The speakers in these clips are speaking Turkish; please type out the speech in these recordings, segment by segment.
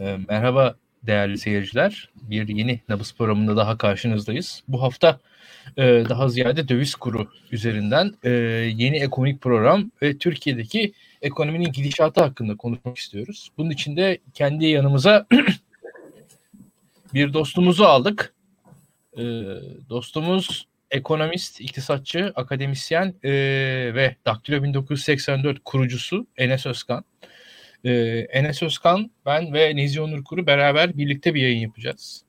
E, merhaba değerli seyirciler. Bir yeni Nabız programında daha karşınızdayız. Bu hafta e, daha ziyade döviz kuru üzerinden e, yeni ekonomik program ve Türkiye'deki ekonominin gidişatı hakkında konuşmak istiyoruz. Bunun için de kendi yanımıza bir dostumuzu aldık. E, dostumuz ekonomist, iktisatçı, akademisyen e, ve Daktilo 1984 kurucusu Enes Özkan. E, Enes Özkan, ben ve Nezi Onur Kuru beraber birlikte bir yayın yapacağız.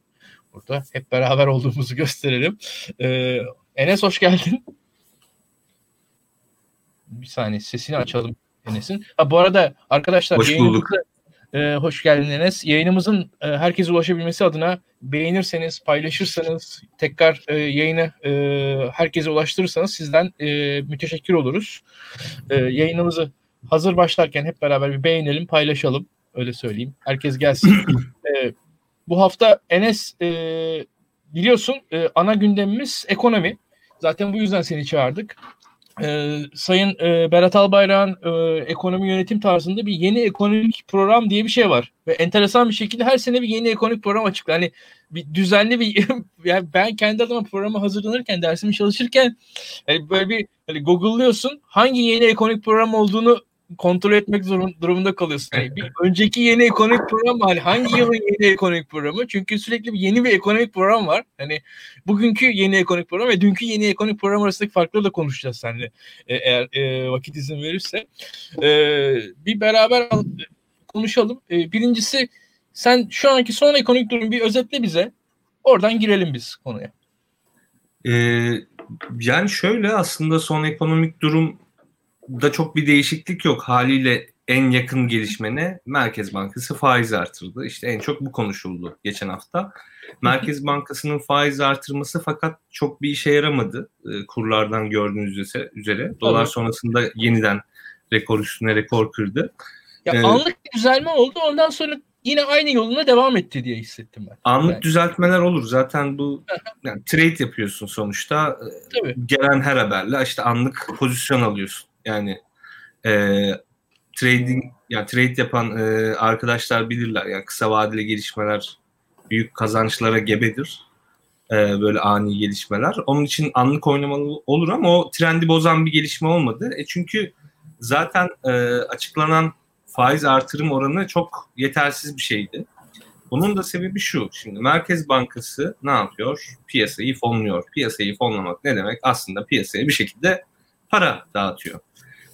Burada hep beraber olduğumuzu gösterelim. E, Enes hoş geldin. Bir saniye sesini açalım Enes'in. Ha, bu arada arkadaşlar hoş bulduk. E, hoş geldin Enes. Yayınımızın e, herkese ulaşabilmesi adına beğenirseniz, paylaşırsanız, tekrar e, yayını e, herkese ulaştırırsanız sizden e, müteşekkir oluruz. E, yayınımızı hazır başlarken hep beraber bir beğenelim, paylaşalım. Öyle söyleyeyim. Herkes gelsin. e, bu hafta Enes e, biliyorsun e, ana gündemimiz ekonomi. Zaten bu yüzden seni çağırdık. Ee, Sayın e, Berat Albayrak'ın e, ekonomi yönetim tarzında bir yeni ekonomik program diye bir şey var. Ve enteresan bir şekilde her sene bir yeni ekonomik program açıklıyor. Hani bir düzenli bir yani ben kendi adıma programı hazırlanırken dersimi çalışırken yani böyle bir hani Google'lıyorsun hangi yeni ekonomik program olduğunu kontrol etmek durumunda kalıyorsun. Yani bir önceki yeni ekonomik program hani hangi yılın yeni ekonomik programı? Çünkü sürekli bir yeni bir ekonomik program var. Hani bugünkü yeni ekonomik program ve dünkü yeni ekonomik program arasındaki farkları da konuşacağız seninle e, eğer e, vakit izin verirse. E, bir beraber konuşalım. E, birincisi sen şu anki son ekonomik durumu bir özetle bize. Oradan girelim biz konuya. Ee, yani şöyle aslında son ekonomik durum da çok bir değişiklik yok. Haliyle en yakın gelişmene Merkez Bankası faiz artırdı. İşte en çok bu konuşuldu geçen hafta. Merkez Bankası'nın faiz artırması fakat çok bir işe yaramadı. E, kurlardan gördüğünüz üzere. Dolar evet. sonrasında yeniden rekor üstüne rekor kırdı. Ya ee, anlık düzelme oldu. Ondan sonra yine aynı yoluna devam etti diye hissettim ben. Anlık yani. düzeltmeler olur. Zaten bu yani trade yapıyorsun sonuçta. Tabii. Gelen her haberle işte anlık pozisyon alıyorsun. Yani e, trading yani trade yapan e, arkadaşlar bilirler. Yani kısa vadeli gelişmeler büyük kazançlara gebedir. E, böyle ani gelişmeler. Onun için anlık oynamalı olur ama o trendi bozan bir gelişme olmadı. E çünkü zaten e, açıklanan faiz artırım oranı çok yetersiz bir şeydi. Bunun da sebebi şu. Şimdi Merkez Bankası ne yapıyor? Piyasayı fonluyor. Piyasayı fonlamak ne demek? Aslında piyasaya bir şekilde para dağıtıyor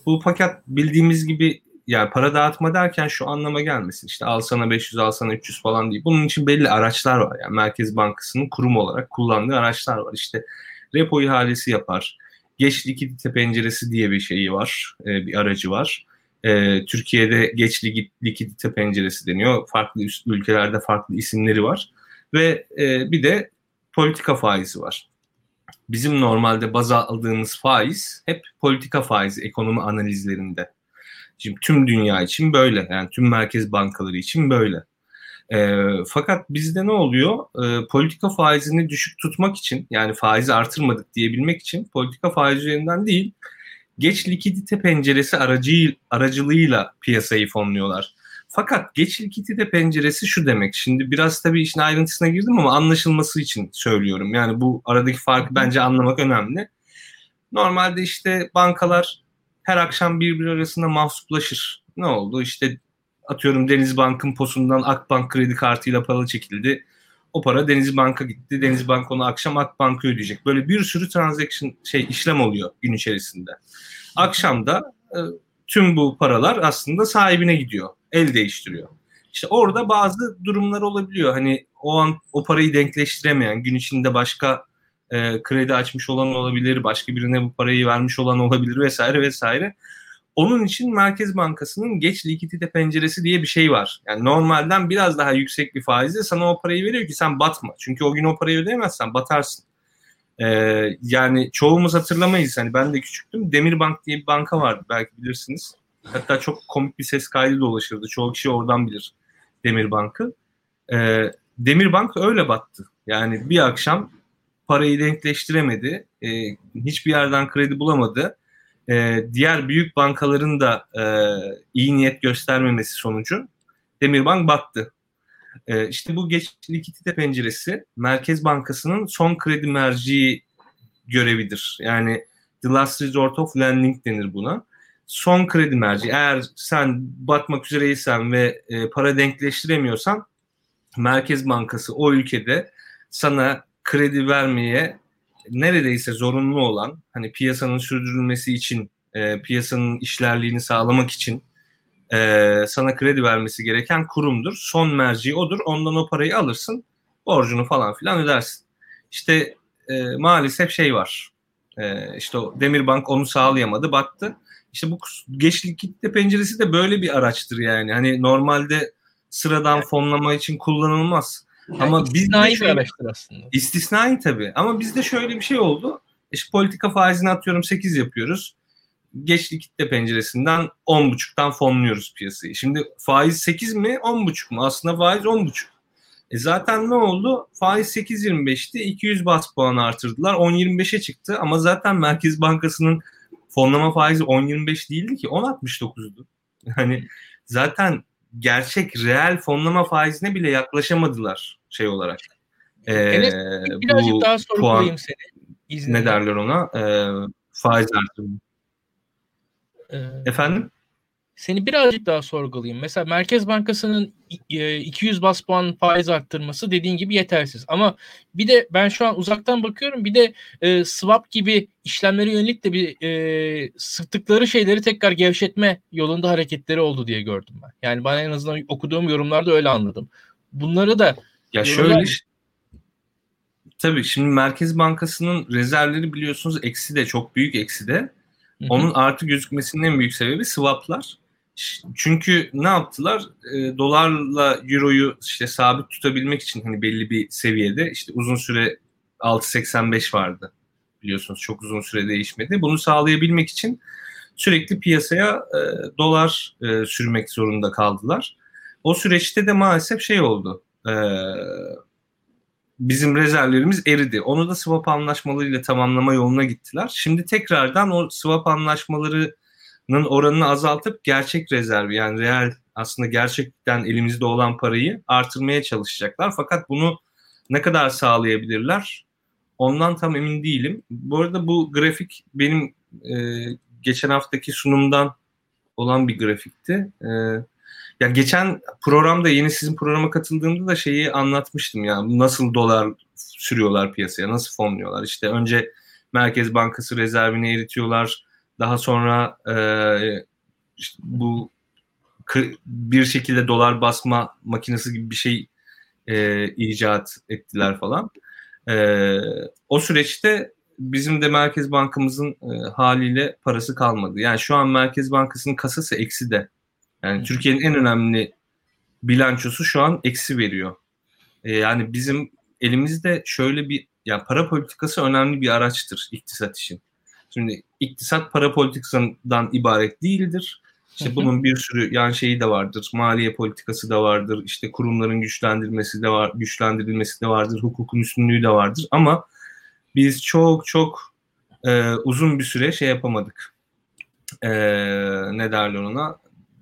bu paket bildiğimiz gibi yani para dağıtma derken şu anlama gelmesin. İşte al sana 500 al sana 300 falan değil. Bunun için belli araçlar var. Yani Merkez Bankası'nın kurum olarak kullandığı araçlar var. İşte repo ihalesi yapar. Geç likidite penceresi diye bir şeyi var. E, bir aracı var. E, Türkiye'de geç likidite penceresi deniyor. Farklı ülkelerde farklı isimleri var. Ve e, bir de politika faizi var bizim normalde baz aldığımız faiz hep politika faizi ekonomi analizlerinde. Şimdi tüm dünya için böyle yani tüm merkez bankaları için böyle. E, fakat bizde ne oluyor? E, politika faizini düşük tutmak için yani faizi artırmadık diyebilmek için politika faizi üzerinden değil geç likidite penceresi aracı, aracılığıyla piyasayı fonluyorlar. Fakat geç likidite penceresi şu demek. Şimdi biraz tabii işin ayrıntısına girdim ama anlaşılması için söylüyorum. Yani bu aradaki farkı bence anlamak önemli. Normalde işte bankalar her akşam birbiri arasında mahsuplaşır. Ne oldu? İşte atıyorum Denizbank'ın posundan Akbank kredi kartıyla para çekildi. O para Denizbank'a gitti. Denizbank onu akşam Akbank'a ödeyecek. Böyle bir sürü transaction şey işlem oluyor gün içerisinde. Akşamda e, tüm bu paralar aslında sahibine gidiyor el değiştiriyor. İşte orada bazı durumlar olabiliyor. Hani o an o parayı denkleştiremeyen, gün içinde başka e, kredi açmış olan olabilir, başka birine bu parayı vermiş olan olabilir vesaire vesaire. Onun için Merkez Bankası'nın geç likidite penceresi diye bir şey var. Yani normalden biraz daha yüksek bir faizle sana o parayı veriyor ki sen batma. Çünkü o gün o parayı ödeyemezsen batarsın. Ee, yani çoğumuz hatırlamayız. Hani ben de küçüktüm. Demirbank diye bir banka vardı belki bilirsiniz. Hatta çok komik bir ses kaydı dolaşırdı. Çoğu kişi oradan bilir Demirbank'ı. E, Demirbank öyle battı. Yani bir akşam parayı denkleştiremedi. E, hiçbir yerden kredi bulamadı. E, diğer büyük bankaların da e, iyi niyet göstermemesi sonucu Demirbank battı. E, işte bu geç likidite penceresi Merkez Bankası'nın son kredi merciği görevidir. Yani the last resort of lending denir buna. Son kredi merci. Eğer sen batmak üzereysen ve e, para denkleştiremiyorsan Merkez Bankası o ülkede sana kredi vermeye neredeyse zorunlu olan hani piyasanın sürdürülmesi için e, piyasanın işlerliğini sağlamak için e, sana kredi vermesi gereken kurumdur. Son merci odur. Ondan o parayı alırsın. Borcunu falan filan ödersin. İşte e, maalesef şey var. E, işte o Demirbank onu sağlayamadı, battı. İşte bu geç likitte penceresi de böyle bir araçtır yani. Hani normalde sıradan yani. fonlama için kullanılmaz. Yani Ama istisnai bir araçtır aslında. İstisnai tabii. Ama bizde şöyle bir şey oldu. İşte politika faizini atıyorum 8 yapıyoruz. Geç likitte penceresinden 10.5'tan fonluyoruz piyasayı. Şimdi faiz 8 mi 10.5 mu? Aslında faiz 10.5. E zaten ne oldu? Faiz 8.25'ti. 200 bas puan artırdılar. 10.25'e çıktı ama zaten Merkez Bankası'nın fonlama faizi 10.25 değildi ki 10.69'du. Yani zaten gerçek reel fonlama faizine bile yaklaşamadılar şey olarak. Ee, Enes, birazcık bu daha sorgulayayım seni. İzninle. Ne derler ona? Ee, faiz artırımı. Ee, Efendim? Seni birazcık daha sorgulayayım. Mesela Merkez Bankası'nın 200 e, bas puan faiz arttırması dediğin gibi yetersiz. Ama bir de ben şu an uzaktan bakıyorum bir de e, swap gibi işlemlere yönelik de bir e, sıktıkları şeyleri tekrar gevşetme yolunda hareketleri oldu diye gördüm ben. Yani bana en azından okuduğum yorumlarda öyle anladım. Bunları da ya yorumlar... şöyle tabii şimdi Merkez Bankası'nın rezervleri biliyorsunuz eksi de çok büyük eksi de. Onun artı gözükmesinin en büyük sebebi swaplar. Çünkü ne yaptılar? E, dolarla euroyu işte sabit tutabilmek için hani belli bir seviyede işte uzun süre 6.85 vardı biliyorsunuz çok uzun süre değişmedi. Bunu sağlayabilmek için sürekli piyasaya e, dolar e, sürmek zorunda kaldılar. O süreçte de maalesef şey oldu. E, bizim rezervlerimiz eridi. Onu da swap anlaşmalarıyla tamamlama yoluna gittiler. Şimdi tekrardan o swap anlaşmaları oranını azaltıp gerçek rezerv yani real aslında gerçekten elimizde olan parayı artırmaya çalışacaklar. Fakat bunu ne kadar sağlayabilirler ondan tam emin değilim. Bu arada bu grafik benim e, geçen haftaki sunumdan olan bir grafikti. E, ya geçen programda yeni sizin programa katıldığımda da şeyi anlatmıştım ya nasıl dolar sürüyorlar piyasaya, nasıl fonluyorlar. İşte önce Merkez Bankası rezervini eritiyorlar daha sonra e, işte bu bir şekilde dolar basma makinesi gibi bir şey e, icat ettiler falan. E, o süreçte bizim de Merkez Bankamızın e, haliyle parası kalmadı. Yani şu an Merkez Bankası'nın kasası eksi de. Yani Türkiye'nin en önemli bilançosu şu an eksi veriyor. E, yani bizim elimizde şöyle bir yani para politikası önemli bir araçtır iktisat için. Şimdi iktisat para politikasından ibaret değildir. İşte bunun bir sürü yan şeyi de vardır. Maliye politikası da vardır. İşte kurumların güçlendirilmesi de var, güçlendirilmesi de vardır. Hukukun üstünlüğü de vardır. Ama biz çok çok e, uzun bir süre şey yapamadık. E, ne derler ona?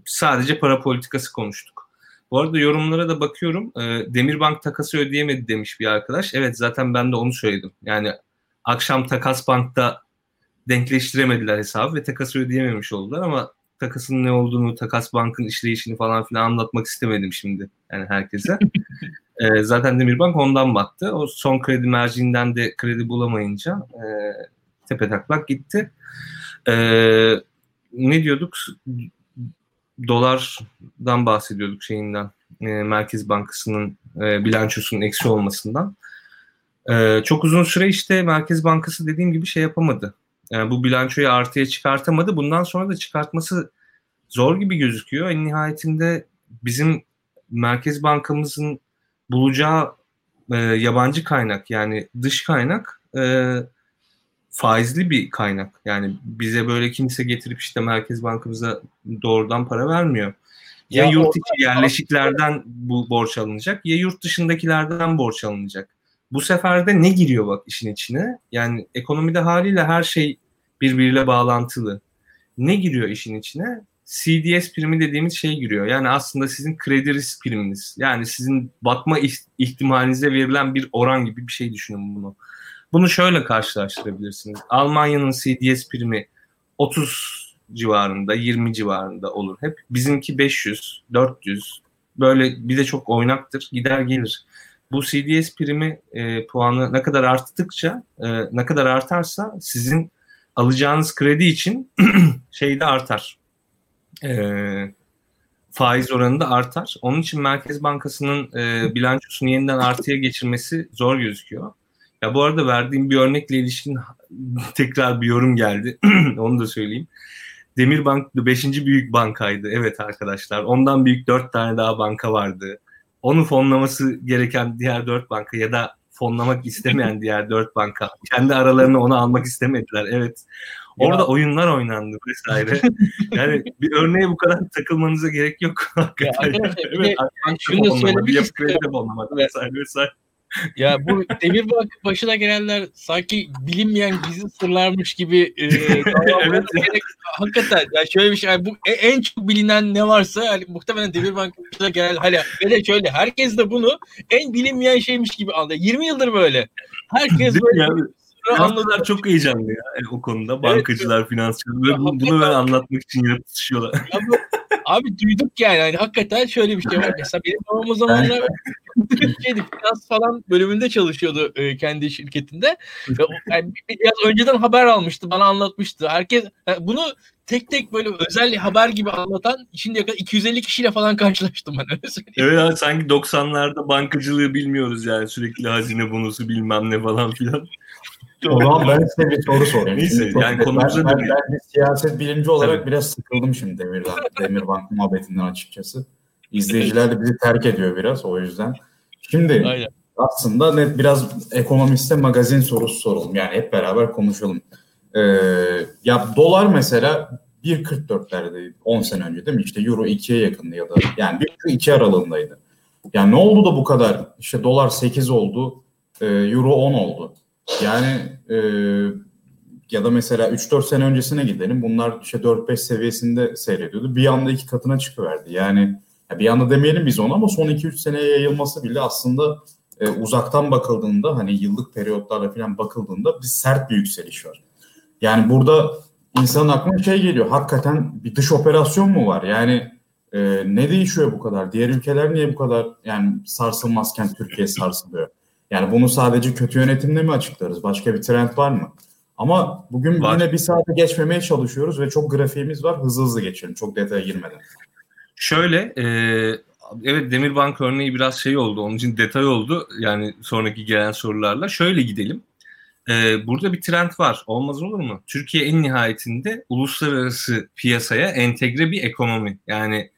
Sadece para politikası konuştuk. Bu arada yorumlara da bakıyorum. E, Demirbank takası ödeyemedi demiş bir arkadaş. Evet zaten ben de onu söyledim. Yani akşam Takas Bank'ta denkleştiremediler hesabı ve takası ödeyememiş oldular ama takasın ne olduğunu, takas bankın işleyişini falan filan anlatmak istemedim şimdi yani herkese. e, zaten Demirbank ondan battı. O son kredi merciinden de kredi bulamayınca e, tepe taklak gitti. E, ne diyorduk? Dolardan bahsediyorduk şeyinden. E, Merkez Bankası'nın e, bilançosunun eksi olmasından. E, çok uzun süre işte Merkez Bankası dediğim gibi şey yapamadı yani bu bilançoyu artıya çıkartamadı. Bundan sonra da çıkartması zor gibi gözüküyor. En nihayetinde bizim Merkez Bankamızın bulacağı e, yabancı kaynak yani dış kaynak e, faizli bir kaynak. Yani bize böyle kimse getirip işte Merkez Bankamıza doğrudan para vermiyor. Ya, ya yurt içi yerleşiklerden bu borç alınacak ya yurt dışındakilerden borç alınacak. Bu sefer de ne giriyor bak işin içine? Yani ekonomide haliyle her şey birbiriyle bağlantılı. Ne giriyor işin içine? CDS primi dediğimiz şey giriyor. Yani aslında sizin kredi risk priminiz. Yani sizin batma ihtimalinize verilen bir oran gibi bir şey düşünün bunu. Bunu şöyle karşılaştırabilirsiniz. Almanya'nın CDS primi 30 civarında, 20 civarında olur hep. Bizimki 500, 400. Böyle bir de çok oynaktır. Gider gelir. Bu CDS primi e, puanı ne kadar arttıkça, e, ne kadar artarsa sizin alacağınız kredi için şey de artar. E, faiz oranı da artar. Onun için Merkez Bankası'nın e, bilançosunu yeniden artıya geçirmesi zor gözüküyor. Ya bu arada verdiğim bir örnekle ilişkin tekrar bir yorum geldi. Onu da söyleyeyim. Demirbank 5. büyük bankaydı. Evet arkadaşlar. Ondan büyük 4 tane daha banka vardı. Onu fonlaması gereken diğer 4 banka ya da fonlamak istemeyen diğer 4 banka kendi aralarını onu almak istemediler. Evet. Orada ya. oyunlar oynandı vesaire. yani bir örneğe bu kadar takılmanıza gerek yok. Ya, evet, şunu da söylemek istiyorum. Vesaire vesaire. Ya bu Demirbank başına gelenler sanki bilinmeyen gizli sırlarmış gibi e, evet. gerek, hakikaten ya şöyle bir şey yani bu en çok bilinen ne varsa yani muhtemelen Demirbank başına gelen hala böyle şöyle herkes de bunu en bilinmeyen şeymiş gibi anlıyor. 20 yıldır böyle. Herkes böyle yani. Çok heyecanlı ya yani o konuda. Bankacılar, evet, finansçılar. Bunu, bunu ben anlatmak için yine tutuşuyorlar. Ya bu, Abi duyduk yani. yani hakikaten şöyle bir şey var. Mesela benim babam o zamanlar Türkiye'de finans falan bölümünde çalışıyordu e, kendi şirketinde. Ve, yani, biraz önceden haber almıştı. Bana anlatmıştı. Herkes yani bunu tek tek böyle özel haber gibi anlatan şimdiye kadar 250 kişiyle falan karşılaştım ben öyle söyleyeyim. Evet abi sanki 90'larda bankacılığı bilmiyoruz yani sürekli hazine bonusu bilmem ne falan filan. O zaman ben size bir soru sorayım. Neyse yani konumuza ben, ben, ben, ben siyaset bilimci olarak Tabii. biraz sıkıldım şimdi Demir'den, Demirbank muhabbetinden açıkçası. İzleyiciler de bizi terk ediyor biraz o yüzden. Şimdi Aynen. aslında net biraz ekonomiste magazin sorusu soralım. Yani hep beraber konuşalım. Ee, ya dolar mesela 1.44'lerde 10 sene önce değil mi? İşte euro 2'ye yakındı ya da yani 1-2 aralığındaydı. Yani ne oldu da bu kadar? İşte dolar 8 oldu, e, euro 10 oldu. Yani e, ya da mesela 3-4 sene öncesine gidelim. Bunlar işte 4-5 seviyesinde seyrediyordu. Bir anda iki katına çıkıverdi. Yani ya bir anda demeyelim biz onu ama son 2-3 seneye yayılması bile aslında e, uzaktan bakıldığında hani yıllık periyotlarla falan bakıldığında bir sert bir yükseliş var. Yani burada insanın aklına şey geliyor. Hakikaten bir dış operasyon mu var? Yani e, ne değişiyor bu kadar? Diğer ülkeler niye bu kadar yani sarsılmazken Türkiye sarsılıyor? Yani bunu sadece kötü yönetimle mi açıklarız? Başka bir trend var mı? Ama bugün var. yine bir saate geçmemeye çalışıyoruz ve çok grafiğimiz var. Hızlı hızlı geçelim çok detaya girmeden. Şöyle e, evet Demirbank örneği biraz şey oldu. Onun için detay oldu. Yani sonraki gelen sorularla. Şöyle gidelim. E, burada bir trend var. Olmaz olur mu? Türkiye en nihayetinde uluslararası piyasaya entegre bir ekonomi. Yani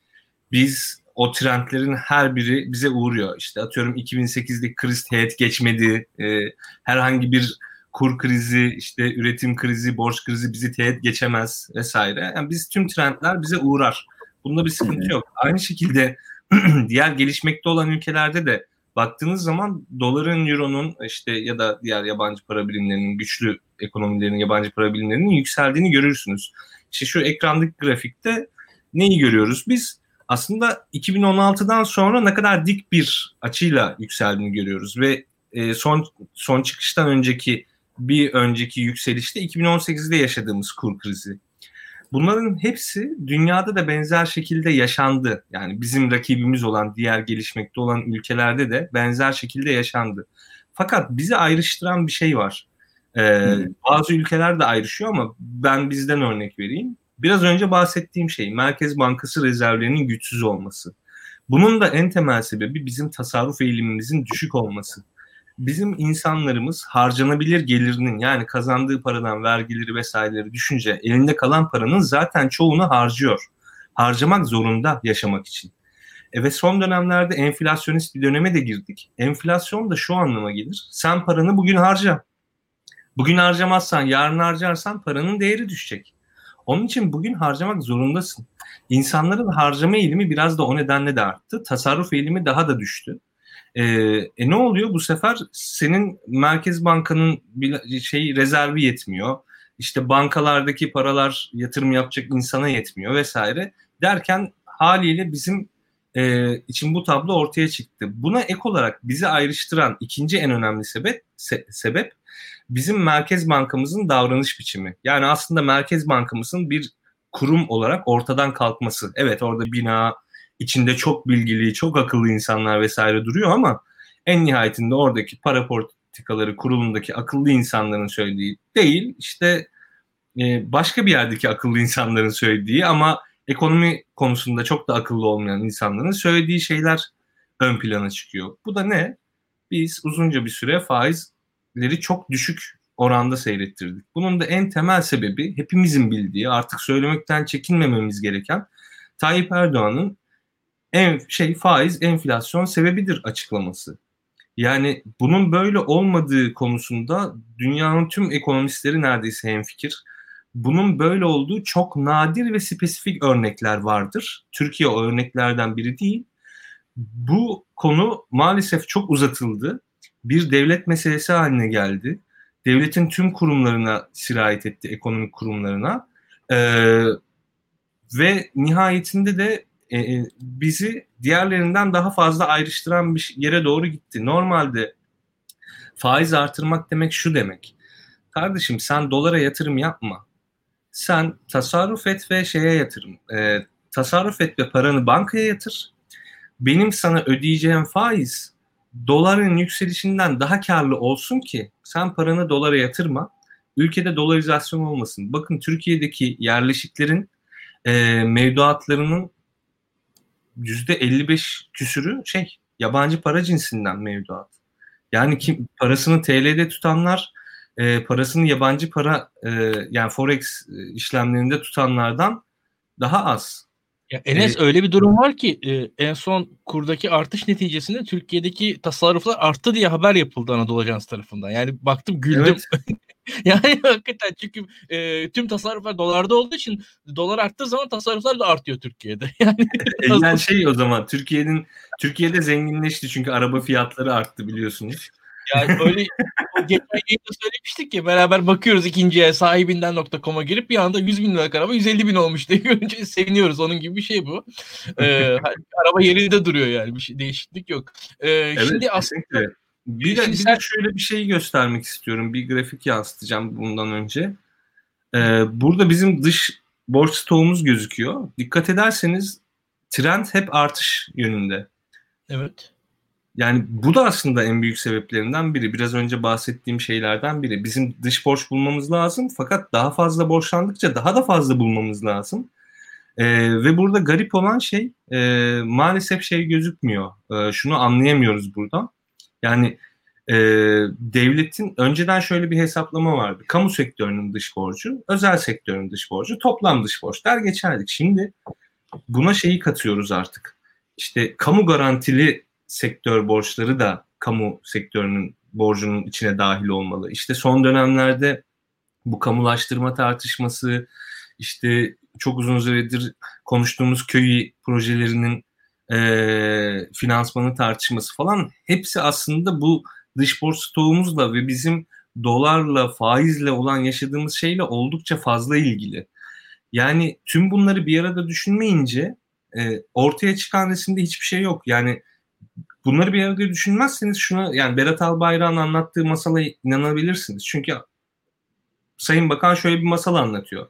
biz o trendlerin her biri bize uğruyor. İşte atıyorum 2008'de kriz teğet geçmedi. E, herhangi bir kur krizi, işte üretim krizi, borç krizi bizi teğet geçemez vesaire. Yani biz tüm trendler bize uğrar. Bunda bir sıkıntı yok. Aynı şekilde diğer gelişmekte olan ülkelerde de baktığınız zaman doların, euronun işte ya da diğer yabancı para birimlerinin, güçlü ekonomilerin yabancı para birimlerinin yükseldiğini görürsünüz. İşte şu ekrandaki grafikte neyi görüyoruz? Biz aslında 2016'dan sonra ne kadar dik bir açıyla yükseldiğini görüyoruz ve e, son son çıkıştan önceki bir önceki yükselişte 2018'de yaşadığımız kur krizi. Bunların hepsi dünyada da benzer şekilde yaşandı. Yani bizim rakibimiz olan diğer gelişmekte olan ülkelerde de benzer şekilde yaşandı. Fakat bizi ayrıştıran bir şey var. Ee, bazı ülkeler de ayrışıyor ama ben bizden örnek vereyim. Biraz önce bahsettiğim şey Merkez Bankası rezervlerinin güçsüz olması. Bunun da en temel sebebi bizim tasarruf eğilimimizin düşük olması. Bizim insanlarımız harcanabilir gelirinin yani kazandığı paradan vergileri vesaireleri düşünce elinde kalan paranın zaten çoğunu harcıyor. Harcamak zorunda yaşamak için. E ve son dönemlerde enflasyonist bir döneme de girdik. Enflasyon da şu anlama gelir. Sen paranı bugün harca. Bugün harcamazsan yarın harcarsan paranın değeri düşecek. Onun için bugün harcamak zorundasın. İnsanların harcama eğilimi biraz da o nedenle de arttı. Tasarruf eğilimi daha da düştü. Ee, e, ne oluyor bu sefer? Senin Merkez Banka'nın şey rezervi yetmiyor. İşte bankalardaki paralar yatırım yapacak insana yetmiyor vesaire derken haliyle bizim e, için bu tablo ortaya çıktı. Buna ek olarak bizi ayrıştıran ikinci en önemli sebep se, sebep bizim Merkez Bankamızın davranış biçimi. Yani aslında Merkez Bankamızın bir kurum olarak ortadan kalkması. Evet orada bina içinde çok bilgili, çok akıllı insanlar vesaire duruyor ama en nihayetinde oradaki para politikaları kurulundaki akıllı insanların söylediği değil, işte e, başka bir yerdeki akıllı insanların söylediği ama ekonomi konusunda çok da akıllı olmayan insanların söylediği şeyler ön plana çıkıyor. Bu da ne? Biz uzunca bir süre faizleri çok düşük oranda seyrettirdik. Bunun da en temel sebebi hepimizin bildiği artık söylemekten çekinmememiz gereken Tayyip Erdoğan'ın en şey faiz enflasyon sebebidir açıklaması. Yani bunun böyle olmadığı konusunda dünyanın tüm ekonomistleri neredeyse hemfikir. Bunun böyle olduğu çok nadir ve spesifik örnekler vardır. Türkiye o örneklerden biri değil. Bu konu maalesef çok uzatıldı. Bir devlet meselesi haline geldi. Devletin tüm kurumlarına sirayet etti, ekonomik kurumlarına. Ee, ve nihayetinde de e, e, bizi diğerlerinden daha fazla ayrıştıran bir yere doğru gitti. Normalde faiz artırmak demek şu demek. Kardeşim sen dolara yatırım yapma. Sen tasarruf et ve şeye yatırım. E, tasarruf et ve paranı bankaya yatır. Benim sana ödeyeceğim faiz doların yükselişinden daha karlı olsun ki sen paranı dolara yatırma. Ülkede dolarizasyon olmasın. Bakın Türkiye'deki yerleşiklerin e, mevduatlarının %55 küsürü şey yabancı para cinsinden mevduat. Yani kim parasını TL'de tutanlar e, parasını yabancı para e, yani forex e, işlemlerinde tutanlardan daha az. Ya Enes ee, öyle bir durum var ki e, en son kurdaki artış neticesinde Türkiye'deki tasarruflar arttı diye haber yapıldı Anadolu Ajans tarafından. Yani baktım güldüm. Evet. yani hakikaten çünkü e, tüm tasarruflar dolarda olduğu için dolar arttığı zaman tasarruflar da artıyor Türkiye'de. Yani, yani şey o zaman Türkiye'nin Türkiye'de zenginleşti çünkü araba fiyatları arttı biliyorsunuz. Yani öyle geçen yayında söylemiştik ki beraber bakıyoruz ikinciye sahibinden.com'a girip bir anda 100 bin liralık araba 150 bin olmuş diye görünce seviniyoruz. Onun gibi bir şey bu. Ee, araba yerinde duruyor yani bir şey, değişiklik yok. Ee, evet, şimdi aslında bir de, bir de şöyle bir şey göstermek istiyorum. Bir grafik yansıtacağım bundan önce. Ee, burada bizim dış borç stoğumuz gözüküyor. Dikkat ederseniz trend hep artış yönünde. Evet. Yani bu da aslında en büyük sebeplerinden biri. Biraz önce bahsettiğim şeylerden biri. Bizim dış borç bulmamız lazım fakat daha fazla borçlandıkça daha da fazla bulmamız lazım. Ee, ve burada garip olan şey e, maalesef şey gözükmüyor. E, şunu anlayamıyoruz burada. Yani e, devletin önceden şöyle bir hesaplama vardı. Kamu sektörünün dış borcu, özel sektörün dış borcu, toplam dış borç der geçerdik. Şimdi buna şeyi katıyoruz artık. İşte kamu garantili sektör borçları da kamu sektörünün borcunun içine dahil olmalı. İşte son dönemlerde bu kamulaştırma tartışması, işte çok uzun süredir konuştuğumuz köy projelerinin e, finansmanı tartışması falan hepsi aslında bu dış borç stoğumuzla ve bizim dolarla, faizle olan yaşadığımız şeyle oldukça fazla ilgili. Yani tüm bunları bir arada düşünmeyince e, ortaya çıkan resimde hiçbir şey yok. Yani bunları bir arada düşünmezseniz şuna yani Berat Albayrak'ın anlattığı masala inanabilirsiniz. Çünkü Sayın Bakan şöyle bir masal anlatıyor.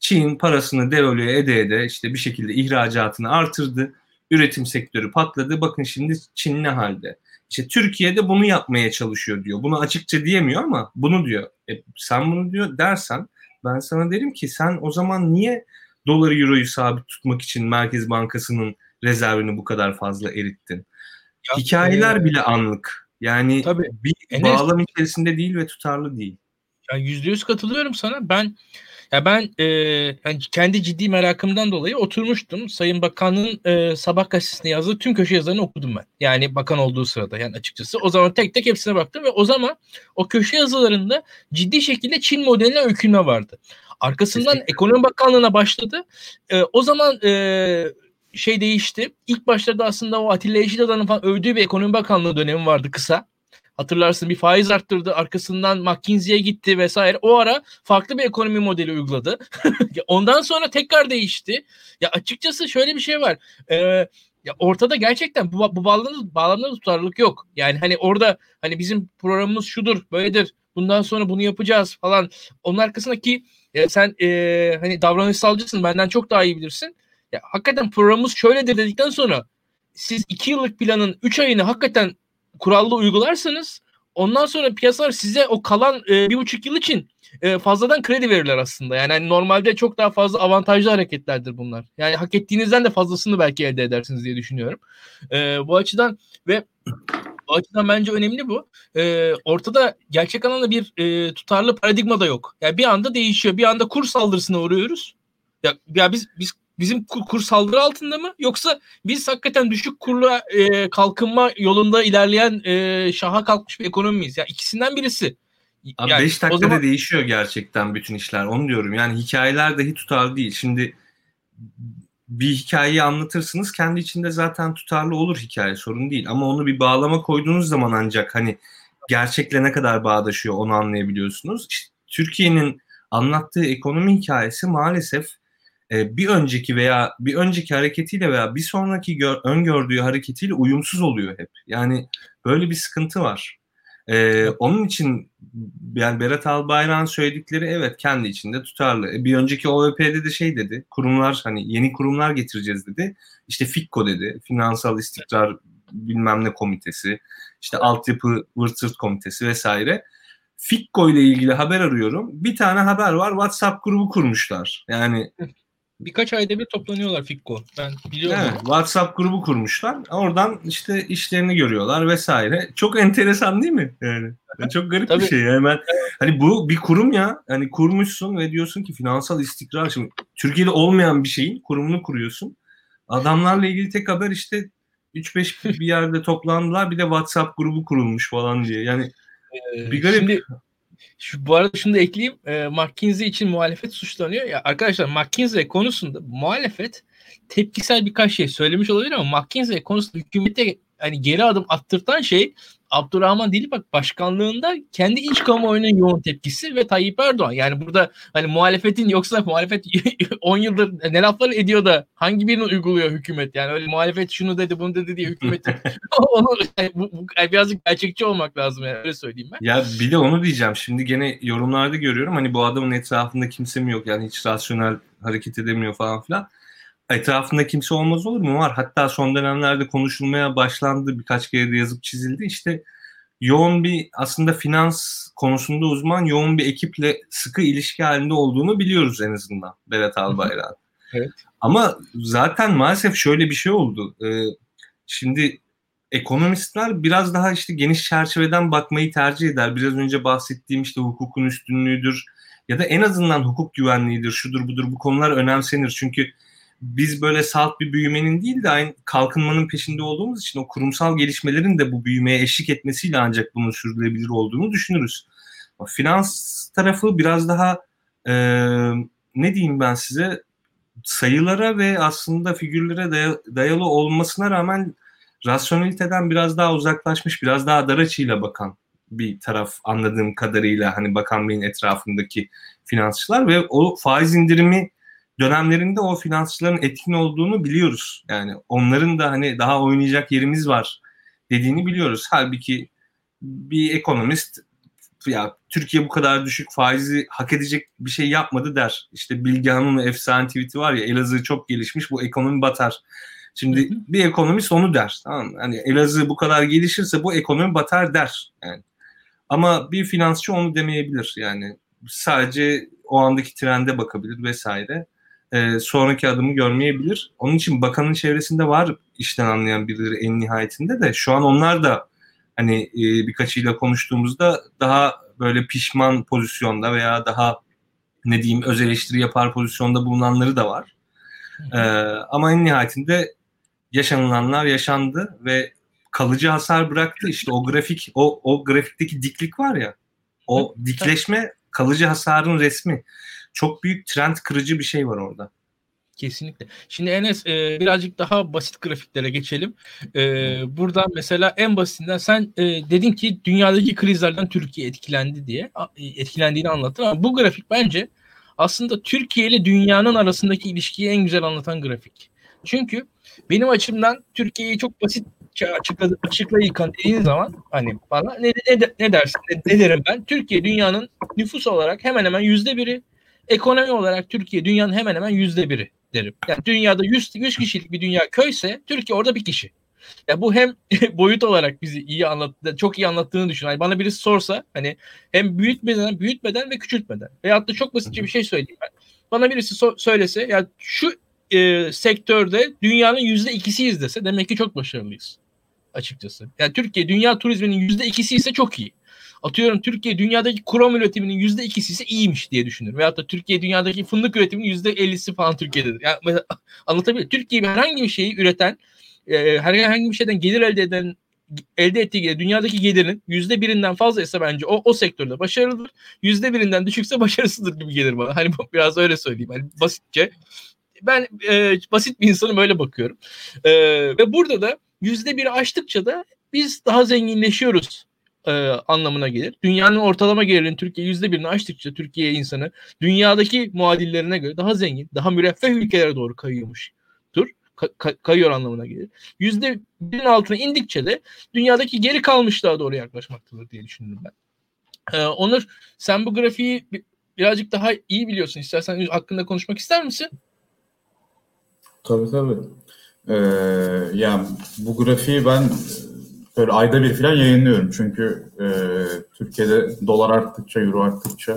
Çin parasını devalüe ede ede işte bir şekilde ihracatını artırdı. Üretim sektörü patladı. Bakın şimdi Çin ne halde? İşte Türkiye'de bunu yapmaya çalışıyor diyor. Bunu açıkça diyemiyor ama bunu diyor. E, sen bunu diyor dersen ben sana derim ki sen o zaman niye doları euroyu sabit tutmak için Merkez Bankası'nın rezervini bu kadar fazla erittin? Ya, Hikayeler e, bile anlık. Yani tabii, bir Enes, bağlam içerisinde değil ve tutarlı değil. Ya yüzde yüz katılıyorum sana. Ben ya ben e, yani kendi ciddi merakımdan dolayı oturmuştum. Sayın Bakan'ın e, sabah gazetesinde yazdığı tüm köşe yazılarını okudum ben. Yani bakan olduğu sırada yani açıkçası. O zaman tek tek hepsine baktım ve o zaman o köşe yazılarında ciddi şekilde Çin modeline öykünme vardı. Arkasından Ekonomi Bakanlığı'na başladı. E, o zaman e, şey değişti. İlk başlarda aslında o Atilla Yeşilada'nın falan övdüğü bir ekonomi bakanlığı dönemi vardı kısa. Hatırlarsın bir faiz arttırdı. Arkasından McKinsey'ye gitti vesaire. O ara farklı bir ekonomi modeli uyguladı. Ondan sonra tekrar değişti. Ya açıkçası şöyle bir şey var. Ee, ya ortada gerçekten bu, bu bağlamda, bağlamda tutarlılık yok. Yani hani orada hani bizim programımız şudur, böyledir. Bundan sonra bunu yapacağız falan. Onun arkasındaki ya sen e, hani davranışsalcısın benden çok daha iyi bilirsin. Ya hakikaten programımız şöyledir dedikten sonra siz iki yıllık planın üç ayını hakikaten kurallı uygularsanız ondan sonra piyasalar size o kalan e, bir buçuk yıl için e, fazladan kredi verirler aslında. Yani hani normalde çok daha fazla avantajlı hareketlerdir bunlar. Yani hak ettiğinizden de fazlasını belki elde edersiniz diye düşünüyorum. E, bu açıdan ve bu açıdan bence önemli bu. E, ortada gerçek anlamda bir e, tutarlı paradigma da yok. Yani bir anda değişiyor. Bir anda kur saldırısına uğruyoruz. Ya, ya biz biz bizim kur, kur saldırı altında mı yoksa biz hakikaten düşük kurla e, kalkınma yolunda ilerleyen e, şaha kalkmış bir ekonomi miyiz? Ya ikisinden birisi. Abi 5 yani, dakikada zaman... değişiyor gerçekten bütün işler. Onu diyorum. Yani hikayeler dahi tutar değil. Şimdi bir hikayeyi anlatırsınız kendi içinde zaten tutarlı olur hikaye sorun değil. Ama onu bir bağlama koyduğunuz zaman ancak hani gerçekle ne kadar bağdaşıyor onu anlayabiliyorsunuz. İşte Türkiye'nin anlattığı ekonomi hikayesi maalesef e, bir önceki veya bir önceki hareketiyle veya bir sonraki gör, öngördüğü hareketiyle uyumsuz oluyor hep. Yani böyle bir sıkıntı var. Ee, onun için yani Berat Albayrak'ın söyledikleri evet kendi içinde tutarlı. E, bir önceki OVP'de de şey dedi. Kurumlar hani yeni kurumlar getireceğiz dedi. İşte FİKKO dedi. Finansal İstikrar bilmem ne komitesi. işte altyapı vırt komitesi vesaire. FİKKO ile ilgili haber arıyorum. Bir tane haber var. WhatsApp grubu kurmuşlar. Yani birkaç ayda bir toplanıyorlar Fikko. Ben biliyorum. Evet, WhatsApp grubu kurmuşlar. Oradan işte işlerini görüyorlar vesaire. Çok enteresan değil mi? Yani çok garip bir şey. Ben hani bu bir kurum ya. Hani kurmuşsun ve diyorsun ki finansal istikrar şimdi Türkiye'de olmayan bir şeyin kurumunu kuruyorsun. Adamlarla ilgili tek haber işte 3-5 bir yerde toplandılar. Bir de WhatsApp grubu kurulmuş falan diye. Yani bir garip. Şimdi şu, bu arada şunu da ekleyeyim. E, McKinsey için muhalefet suçlanıyor. Ya arkadaşlar McKinsey konusunda muhalefet tepkisel birkaç şey söylemiş olabilir ama McKinsey konusunda hükümete hani geri adım attırtan şey Abdurrahman Dilibak başkanlığında kendi iç kamuoyunun yoğun tepkisi ve Tayyip Erdoğan. Yani burada hani muhalefetin yoksa muhalefet 10 yıldır ne laflar ediyor da hangi birini uyguluyor hükümet? Yani öyle muhalefet şunu dedi bunu dedi diye hükümet onu yani bu, bu, birazcık gerçekçi olmak lazım yani öyle söyleyeyim ben. Ya bir de onu diyeceğim. Şimdi gene yorumlarda görüyorum hani bu adamın etrafında kimse mi yok yani hiç rasyonel hareket edemiyor falan filan etrafında kimse olmaz olur mu? Var. Hatta son dönemlerde konuşulmaya başlandı. Birkaç kere de yazıp çizildi. İşte yoğun bir aslında finans konusunda uzman yoğun bir ekiple sıkı ilişki halinde olduğunu biliyoruz en azından Berat Albayrak. Evet. Ama zaten maalesef şöyle bir şey oldu. Ee, şimdi ekonomistler biraz daha işte geniş çerçeveden bakmayı tercih eder. Biraz önce bahsettiğim işte hukukun üstünlüğüdür ya da en azından hukuk güvenliğidir, şudur budur bu konular önemsenir. Çünkü biz böyle salt bir büyümenin değil de aynı kalkınmanın peşinde olduğumuz için o kurumsal gelişmelerin de bu büyümeye eşlik etmesiyle ancak bunun sürdürülebilir olduğunu düşünürüz. Finans tarafı biraz daha e, ne diyeyim ben size sayılara ve aslında figürlere dayalı olmasına rağmen rasyoneliteden biraz daha uzaklaşmış, biraz daha dar açıyla bakan bir taraf anladığım kadarıyla hani Bakan Bey'in etrafındaki finansçılar ve o faiz indirimi dönemlerinde o finansçıların etkin olduğunu biliyoruz. Yani onların da hani daha oynayacak yerimiz var dediğini biliyoruz. Halbuki bir ekonomist ya Türkiye bu kadar düşük faizi hak edecek bir şey yapmadı der. İşte Bilge Hanım'ın efsane tweet'i var ya Elazığ çok gelişmiş bu ekonomi batar. Şimdi bir ekonomist onu der. Tamam mı? Hani Elazığ bu kadar gelişirse bu ekonomi batar der. Yani. Ama bir finansçı onu demeyebilir. Yani sadece o andaki trende bakabilir vesaire e, sonraki adımı görmeyebilir. Onun için bakanın çevresinde var işten anlayan birileri en nihayetinde de şu an onlar da hani e, birkaçıyla konuştuğumuzda daha böyle pişman pozisyonda veya daha ne diyeyim öz eleştiri yapar pozisyonda bulunanları da var. E, ama en nihayetinde yaşanılanlar yaşandı ve kalıcı hasar bıraktı. İşte o grafik, o, o grafikteki diklik var ya, o dikleşme kalıcı hasarın resmi çok büyük trend kırıcı bir şey var orada. Kesinlikle. Şimdi Enes e, birazcık daha basit grafiklere geçelim. E, buradan mesela en basitinden sen e, dedin ki dünyadaki krizlerden Türkiye etkilendi diye e, etkilendiğini anlattın ama bu grafik bence aslında Türkiye ile dünyanın arasındaki ilişkiyi en güzel anlatan grafik. Çünkü benim açımdan Türkiye'yi çok basit açıkla, açıkla İlkan dediğin zaman hani bana ne, ne, ne dersin ne, ne derim ben? Türkiye dünyanın nüfus olarak hemen hemen yüzde biri ekonomi olarak Türkiye dünyanın hemen hemen yüzde biri derim. Yani dünyada 100, 100 kişilik bir dünya köyse Türkiye orada bir kişi. Ya bu hem boyut olarak bizi iyi anlattı, çok iyi anlattığını düşün. Yani bana birisi sorsa hani hem büyütmeden, büyütmeden ve küçültmeden. Veyahut da çok basitçe bir şey söyleyeyim ben. Bana birisi so- söylese ya şu e, sektörde dünyanın yüzde ikisiyiz dese demek ki çok başarılıyız açıkçası. Yani Türkiye dünya turizminin yüzde ikisi ise çok iyi. Atıyorum Türkiye dünyadaki krom üretiminin yüzde ikisi ise iyiymiş diye düşünüyorum. Veyahut da Türkiye dünyadaki fındık üretiminin yüzde ellisi falan Türkiye'dedir. Yani anlatabiliyor. Türkiye herhangi bir şeyi üreten, e, herhangi bir şeyden gelir elde eden elde ettiği dünyadaki gelirin yüzde birinden fazlaysa bence o, o sektörde başarılıdır. Yüzde birinden düşükse başarısızdır gibi gelir bana. Hani biraz öyle söyleyeyim. Hani basitçe. Ben e, basit bir insanım öyle bakıyorum. E, ve burada da yüzde biri aştıkça da biz daha zenginleşiyoruz e, anlamına gelir. Dünyanın ortalama gelirinin Türkiye yüzde birini aştıkça Türkiye insanı dünyadaki muadillerine göre daha zengin, daha müreffeh ülkelere doğru kayıyormuştur. Ka- kayıyor anlamına gelir. Yüzde birin altına indikçe de dünyadaki geri kalmışlığa doğru yaklaşmaktadır diye düşündüm ben. Ee, Onur sen bu grafiği birazcık daha iyi biliyorsun. İstersen hakkında konuşmak ister misin? Tabii tabii. Ee, yani bu grafiği ben böyle ayda bir falan yayınlıyorum. Çünkü e, Türkiye'de dolar arttıkça, euro arttıkça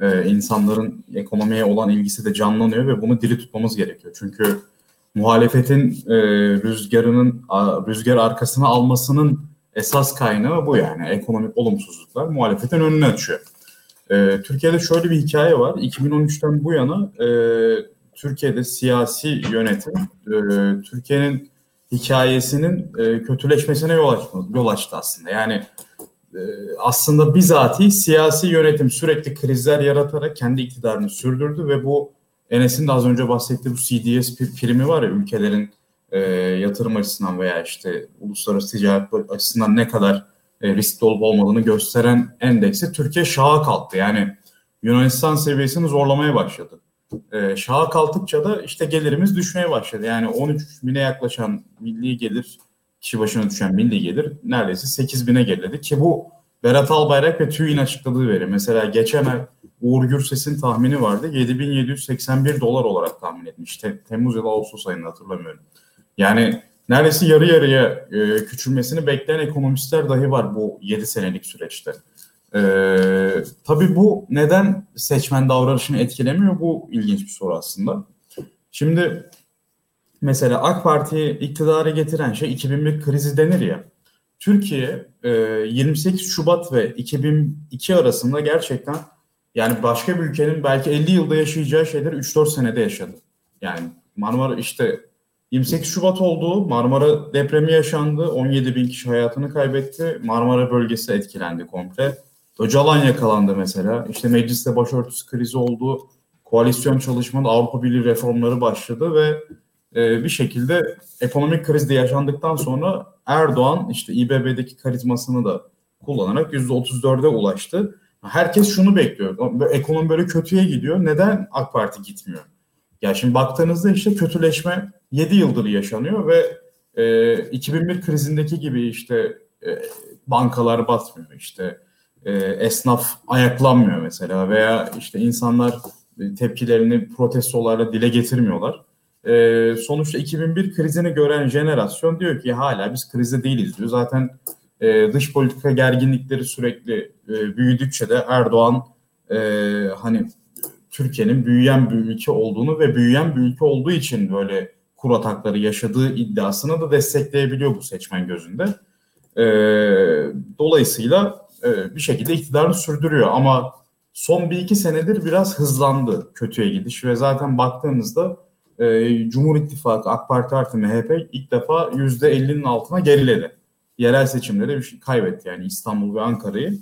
e, insanların ekonomiye olan ilgisi de canlanıyor ve bunu diri tutmamız gerekiyor. Çünkü muhalefetin e, rüzgarının rüzgar arkasına almasının esas kaynağı bu yani. Ekonomik olumsuzluklar muhalefetin önünü açıyor. E, Türkiye'de şöyle bir hikaye var. 2013'ten bu yana e, Türkiye'de siyasi yönetim e, Türkiye'nin hikayesinin e, kötüleşmesine yol, açtı, yol açtı aslında. Yani e, aslında bizatihi siyasi yönetim sürekli krizler yaratarak kendi iktidarını sürdürdü ve bu Enes'in de az önce bahsettiği bu CDS primi var ya ülkelerin e, yatırım açısından veya işte uluslararası ticaret açısından ne kadar e, riskli olup olmadığını gösteren endeksi Türkiye şaha kalktı. Yani Yunanistan seviyesini zorlamaya başladı e, şaha kalktıkça da işte gelirimiz düşmeye başladı. Yani 13 bine yaklaşan milli gelir, kişi başına düşen milli gelir neredeyse 8 bine geriledi ki bu Berat Albayrak ve TÜİ'nin açıkladığı veri. Mesela geçen ay Uğur Gürses'in tahmini vardı. 7781 dolar olarak tahmin etmiş. Te- Temmuz ya da Ağustos ayında hatırlamıyorum. Yani neredeyse yarı yarıya e, küçülmesini bekleyen ekonomistler dahi var bu 7 senelik süreçte. Ee, tabii bu neden seçmen davranışını etkilemiyor? Bu ilginç bir soru aslında. Şimdi mesela AK Parti'yi iktidara getiren şey 2001 krizi denir ya. Türkiye e, 28 Şubat ve 2002 arasında gerçekten yani başka bir ülkenin belki 50 yılda yaşayacağı şeyleri 3-4 senede yaşadı. Yani Marmara işte 28 Şubat oldu. Marmara depremi yaşandı. 17 bin kişi hayatını kaybetti. Marmara bölgesi etkilendi komple. Öcalan yakalandı mesela. İşte mecliste başörtüsü krizi oldu. Koalisyon çalışmanın Avrupa Birliği reformları başladı ve e, bir şekilde ekonomik krizde yaşandıktan sonra Erdoğan işte İBB'deki karizmasını da kullanarak %34'e ulaştı. Herkes şunu bekliyor. Ekonomi böyle kötüye gidiyor. Neden AK Parti gitmiyor? Ya şimdi baktığınızda işte kötüleşme 7 yıldır yaşanıyor ve e, 2001 krizindeki gibi işte e, bankalar batmıyor işte e, esnaf ayaklanmıyor mesela veya işte insanlar tepkilerini protestolarla dile getirmiyorlar. E, sonuçta 2001 krizini gören jenerasyon diyor ki hala biz krizde değiliz diyor. Zaten e, dış politika gerginlikleri sürekli e, büyüdükçe de Erdoğan e, hani Türkiye'nin büyüyen bir ülke olduğunu ve büyüyen bir ülke olduğu için böyle kur atakları yaşadığı iddiasını da destekleyebiliyor bu seçmen gözünde. E, dolayısıyla e, bir şekilde iktidarını sürdürüyor ama son bir iki senedir biraz hızlandı kötüye gidiş ve zaten baktığımızda e, Cumhur İttifakı, AK Parti artı MHP ilk defa yüzde 50'nin altına geriledi. Yerel seçimleri şey kaybetti yani İstanbul ve Ankara'yı.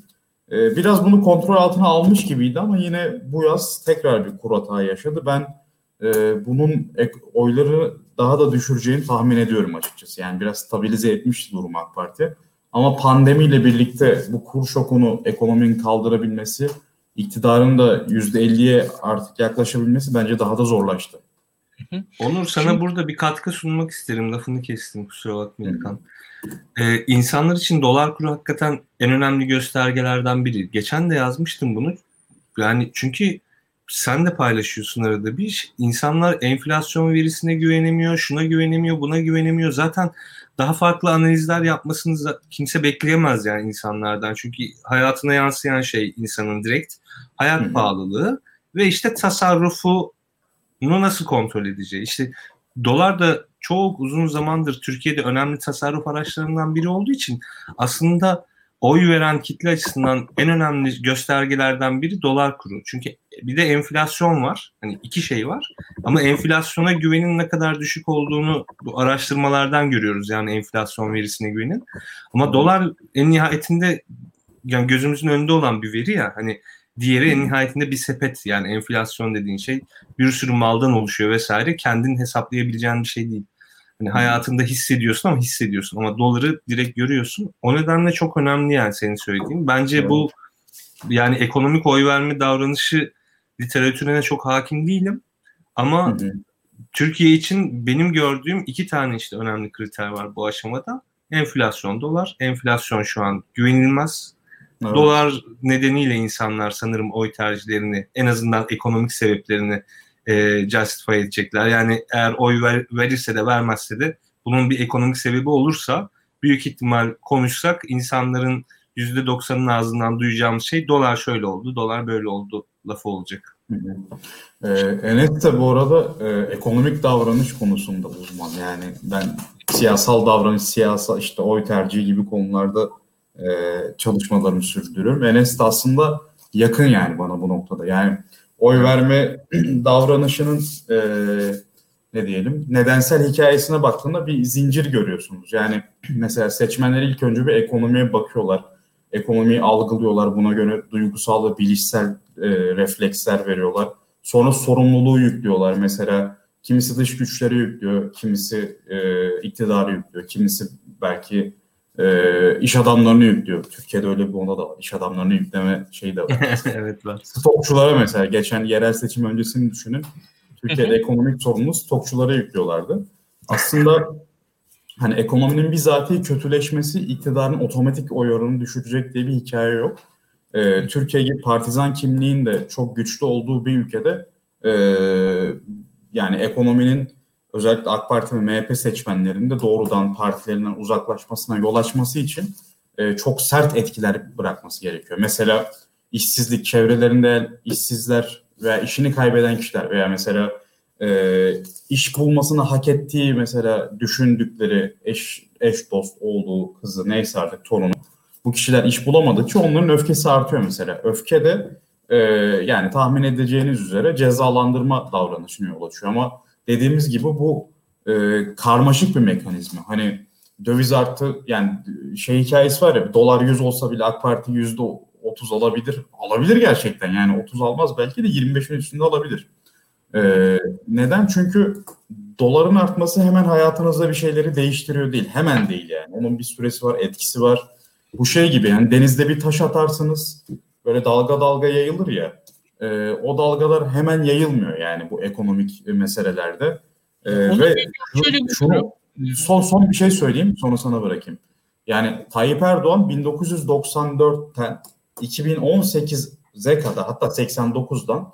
E, biraz bunu kontrol altına almış gibiydi ama yine bu yaz tekrar bir kur hata yaşadı. Ben e, bunun ek, oyları daha da düşüreceğini tahmin ediyorum açıkçası. Yani biraz stabilize etmiş durum AK Parti. Ama pandemiyle birlikte bu kur şokunu ekonominin kaldırabilmesi, iktidarın da %50'ye artık yaklaşabilmesi bence daha da zorlaştı. Onur sana Şimdi... burada bir katkı sunmak isterim. Lafını kestim kusura bakma İlkan. Ee, insanlar için dolar kuru hakikaten en önemli göstergelerden biri. Geçen de yazmıştım bunu. Yani çünkü sen de paylaşıyorsun arada bir iş. İnsanlar enflasyon verisine güvenemiyor, şuna güvenemiyor, buna güvenemiyor. Zaten daha farklı analizler yapmasını kimse bekleyemez yani insanlardan. Çünkü hayatına yansıyan şey insanın direkt hayat Hı-hı. pahalılığı ve işte tasarrufu bunu nasıl kontrol edeceği. İşte dolar da çok uzun zamandır Türkiye'de önemli tasarruf araçlarından biri olduğu için aslında oy veren kitle açısından en önemli göstergelerden biri dolar kuru. Çünkü bir de enflasyon var. Hani iki şey var. Ama enflasyona güvenin ne kadar düşük olduğunu bu araştırmalardan görüyoruz. Yani enflasyon verisine güvenin. Ama dolar en nihayetinde yani gözümüzün önünde olan bir veri ya. Hani diğeri en nihayetinde bir sepet. Yani enflasyon dediğin şey bir sürü maldan oluşuyor vesaire. Kendin hesaplayabileceğin bir şey değil. Hani hayatında hissediyorsun ama hissediyorsun ama doları direkt görüyorsun. O nedenle çok önemli yani senin söylediğin. Bence evet. bu yani ekonomik oy verme davranışı literatürüne çok hakim değilim. Ama hı hı. Türkiye için benim gördüğüm iki tane işte önemli kriter var bu aşamada. Enflasyon, dolar. Enflasyon şu an güvenilmez. Evet. Dolar nedeniyle insanlar sanırım oy tercihlerini en azından ekonomik sebeplerini e, justify edecekler. Yani eğer oy ver, verirse de vermezse de bunun bir ekonomik sebebi olursa büyük ihtimal konuşsak insanların %90'ın ağzından duyacağımız şey dolar şöyle oldu, dolar böyle oldu lafı olacak. Ee, Enes de bu arada e, ekonomik davranış konusunda uzman. Yani ben siyasal davranış, siyasal işte oy tercihi gibi konularda e, çalışmalarımı sürdürüyorum. Enes de aslında yakın yani bana bu noktada. Yani oy verme davranışının e, ne diyelim nedensel hikayesine baktığında bir zincir görüyorsunuz. Yani mesela seçmenler ilk önce bir ekonomiye bakıyorlar. Ekonomiyi algılıyorlar. Buna göre duygusal ve bilişsel e, refleksler veriyorlar. Sonra sorumluluğu yüklüyorlar. Mesela kimisi dış güçleri yüklüyor, kimisi e, iktidarı yüklüyor, kimisi belki e, iş adamlarını yüklüyor. Türkiye'de öyle bir onda da var. İş adamlarını yükleme şeyi de var. evet var. Stokçulara mesela geçen yerel seçim öncesini düşünün. Türkiye'de ekonomik sorumlu stokçulara yüklüyorlardı. Aslında hani ekonominin bizatihi kötüleşmesi iktidarın otomatik oy oranını düşürecek diye bir hikaye yok. Ee, Türkiye gibi partizan kimliğin de çok güçlü olduğu bir ülkede e, yani ekonominin özellikle AK Parti ve MHP seçmenlerinin doğrudan partilerinden uzaklaşmasına yol açması için e, çok sert etkiler bırakması gerekiyor. Mesela işsizlik çevrelerinde işsizler veya işini kaybeden kişiler veya mesela e, iş bulmasını hak ettiği mesela düşündükleri eş, eş dost olduğu kızı neyse artık torunu bu kişiler iş bulamadıkça onların öfkesi artıyor mesela. Öfke de e, yani tahmin edeceğiniz üzere cezalandırma davranışına yol açıyor ama dediğimiz gibi bu e, karmaşık bir mekanizma. Hani döviz artı yani şey hikayesi var ya dolar 100 olsa bile AK Parti yüzde 30 alabilir. Alabilir gerçekten yani 30 almaz belki de 25'in üstünde alabilir. Ee, neden? Çünkü doların artması hemen hayatınızda bir şeyleri değiştiriyor değil. Hemen değil yani. Onun bir süresi var, etkisi var. Bu şey gibi yani denizde bir taş atarsınız böyle dalga dalga yayılır ya e, o dalgalar hemen yayılmıyor yani bu ekonomik meselelerde. E, ve şunu, şunu son son bir şey söyleyeyim sonra sana bırakayım. Yani Tayyip Erdoğan 1994'ten 2018'e kadar hatta 89'dan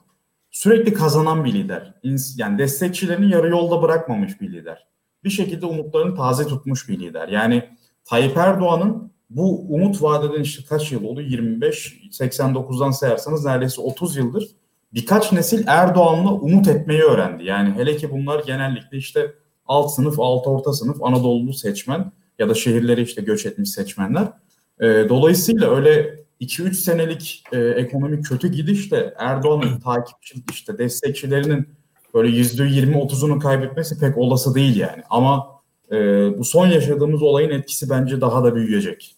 sürekli kazanan bir lider. Yani destekçilerini yarı yolda bırakmamış bir lider. Bir şekilde umutlarını taze tutmuş bir lider. Yani Tayyip Erdoğan'ın bu umut vadeden işte kaç yıl oldu? 25, 89'dan sayarsanız neredeyse 30 yıldır birkaç nesil Erdoğan'la umut etmeyi öğrendi. Yani hele ki bunlar genellikle işte alt sınıf, alt orta sınıf Anadolu seçmen ya da şehirlere işte göç etmiş seçmenler. E, dolayısıyla öyle 2-3 senelik e, ekonomik kötü gidişle Erdoğan'ın takipçi işte destekçilerinin böyle %20-30'unu kaybetmesi pek olası değil yani. Ama e, bu son yaşadığımız olayın etkisi bence daha da büyüyecek.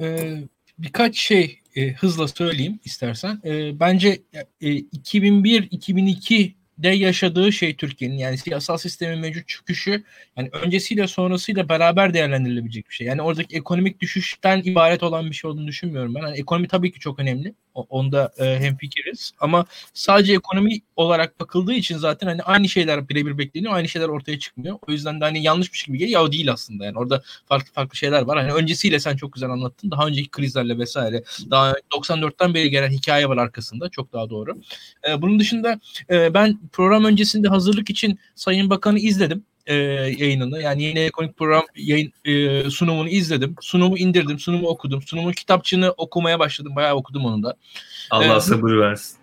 Ee, birkaç şey e, hızla söyleyeyim istersen. E, bence e, 2001-2002 de yaşadığı şey Türkiye'nin yani siyasal sistemin mevcut çöküşü yani öncesiyle sonrasıyla beraber değerlendirilebilecek bir şey. Yani oradaki ekonomik düşüşten ibaret olan bir şey olduğunu düşünmüyorum ben. Yani ekonomi tabii ki çok önemli. Onda e, hemfikiriz. Ama sadece ekonomi olarak bakıldığı için zaten hani aynı şeyler birebir bekleniyor. Aynı şeyler ortaya çıkmıyor. O yüzden de hani yanlışmış gibi geliyor. Ya o değil aslında. Yani orada farklı farklı şeyler var. Hani öncesiyle sen çok güzel anlattın. Daha önceki krizlerle vesaire. Daha 94'ten beri gelen hikaye var arkasında. Çok daha doğru. E, bunun dışında e, ben program öncesinde hazırlık için Sayın Bakan'ı izledim e, yayınını. Yani yeni ekonomik program yayın e, sunumunu izledim. Sunumu indirdim, sunumu okudum. Sunumun kitapçığını okumaya başladım. Bayağı okudum onu da. Allah ee, sabır versin.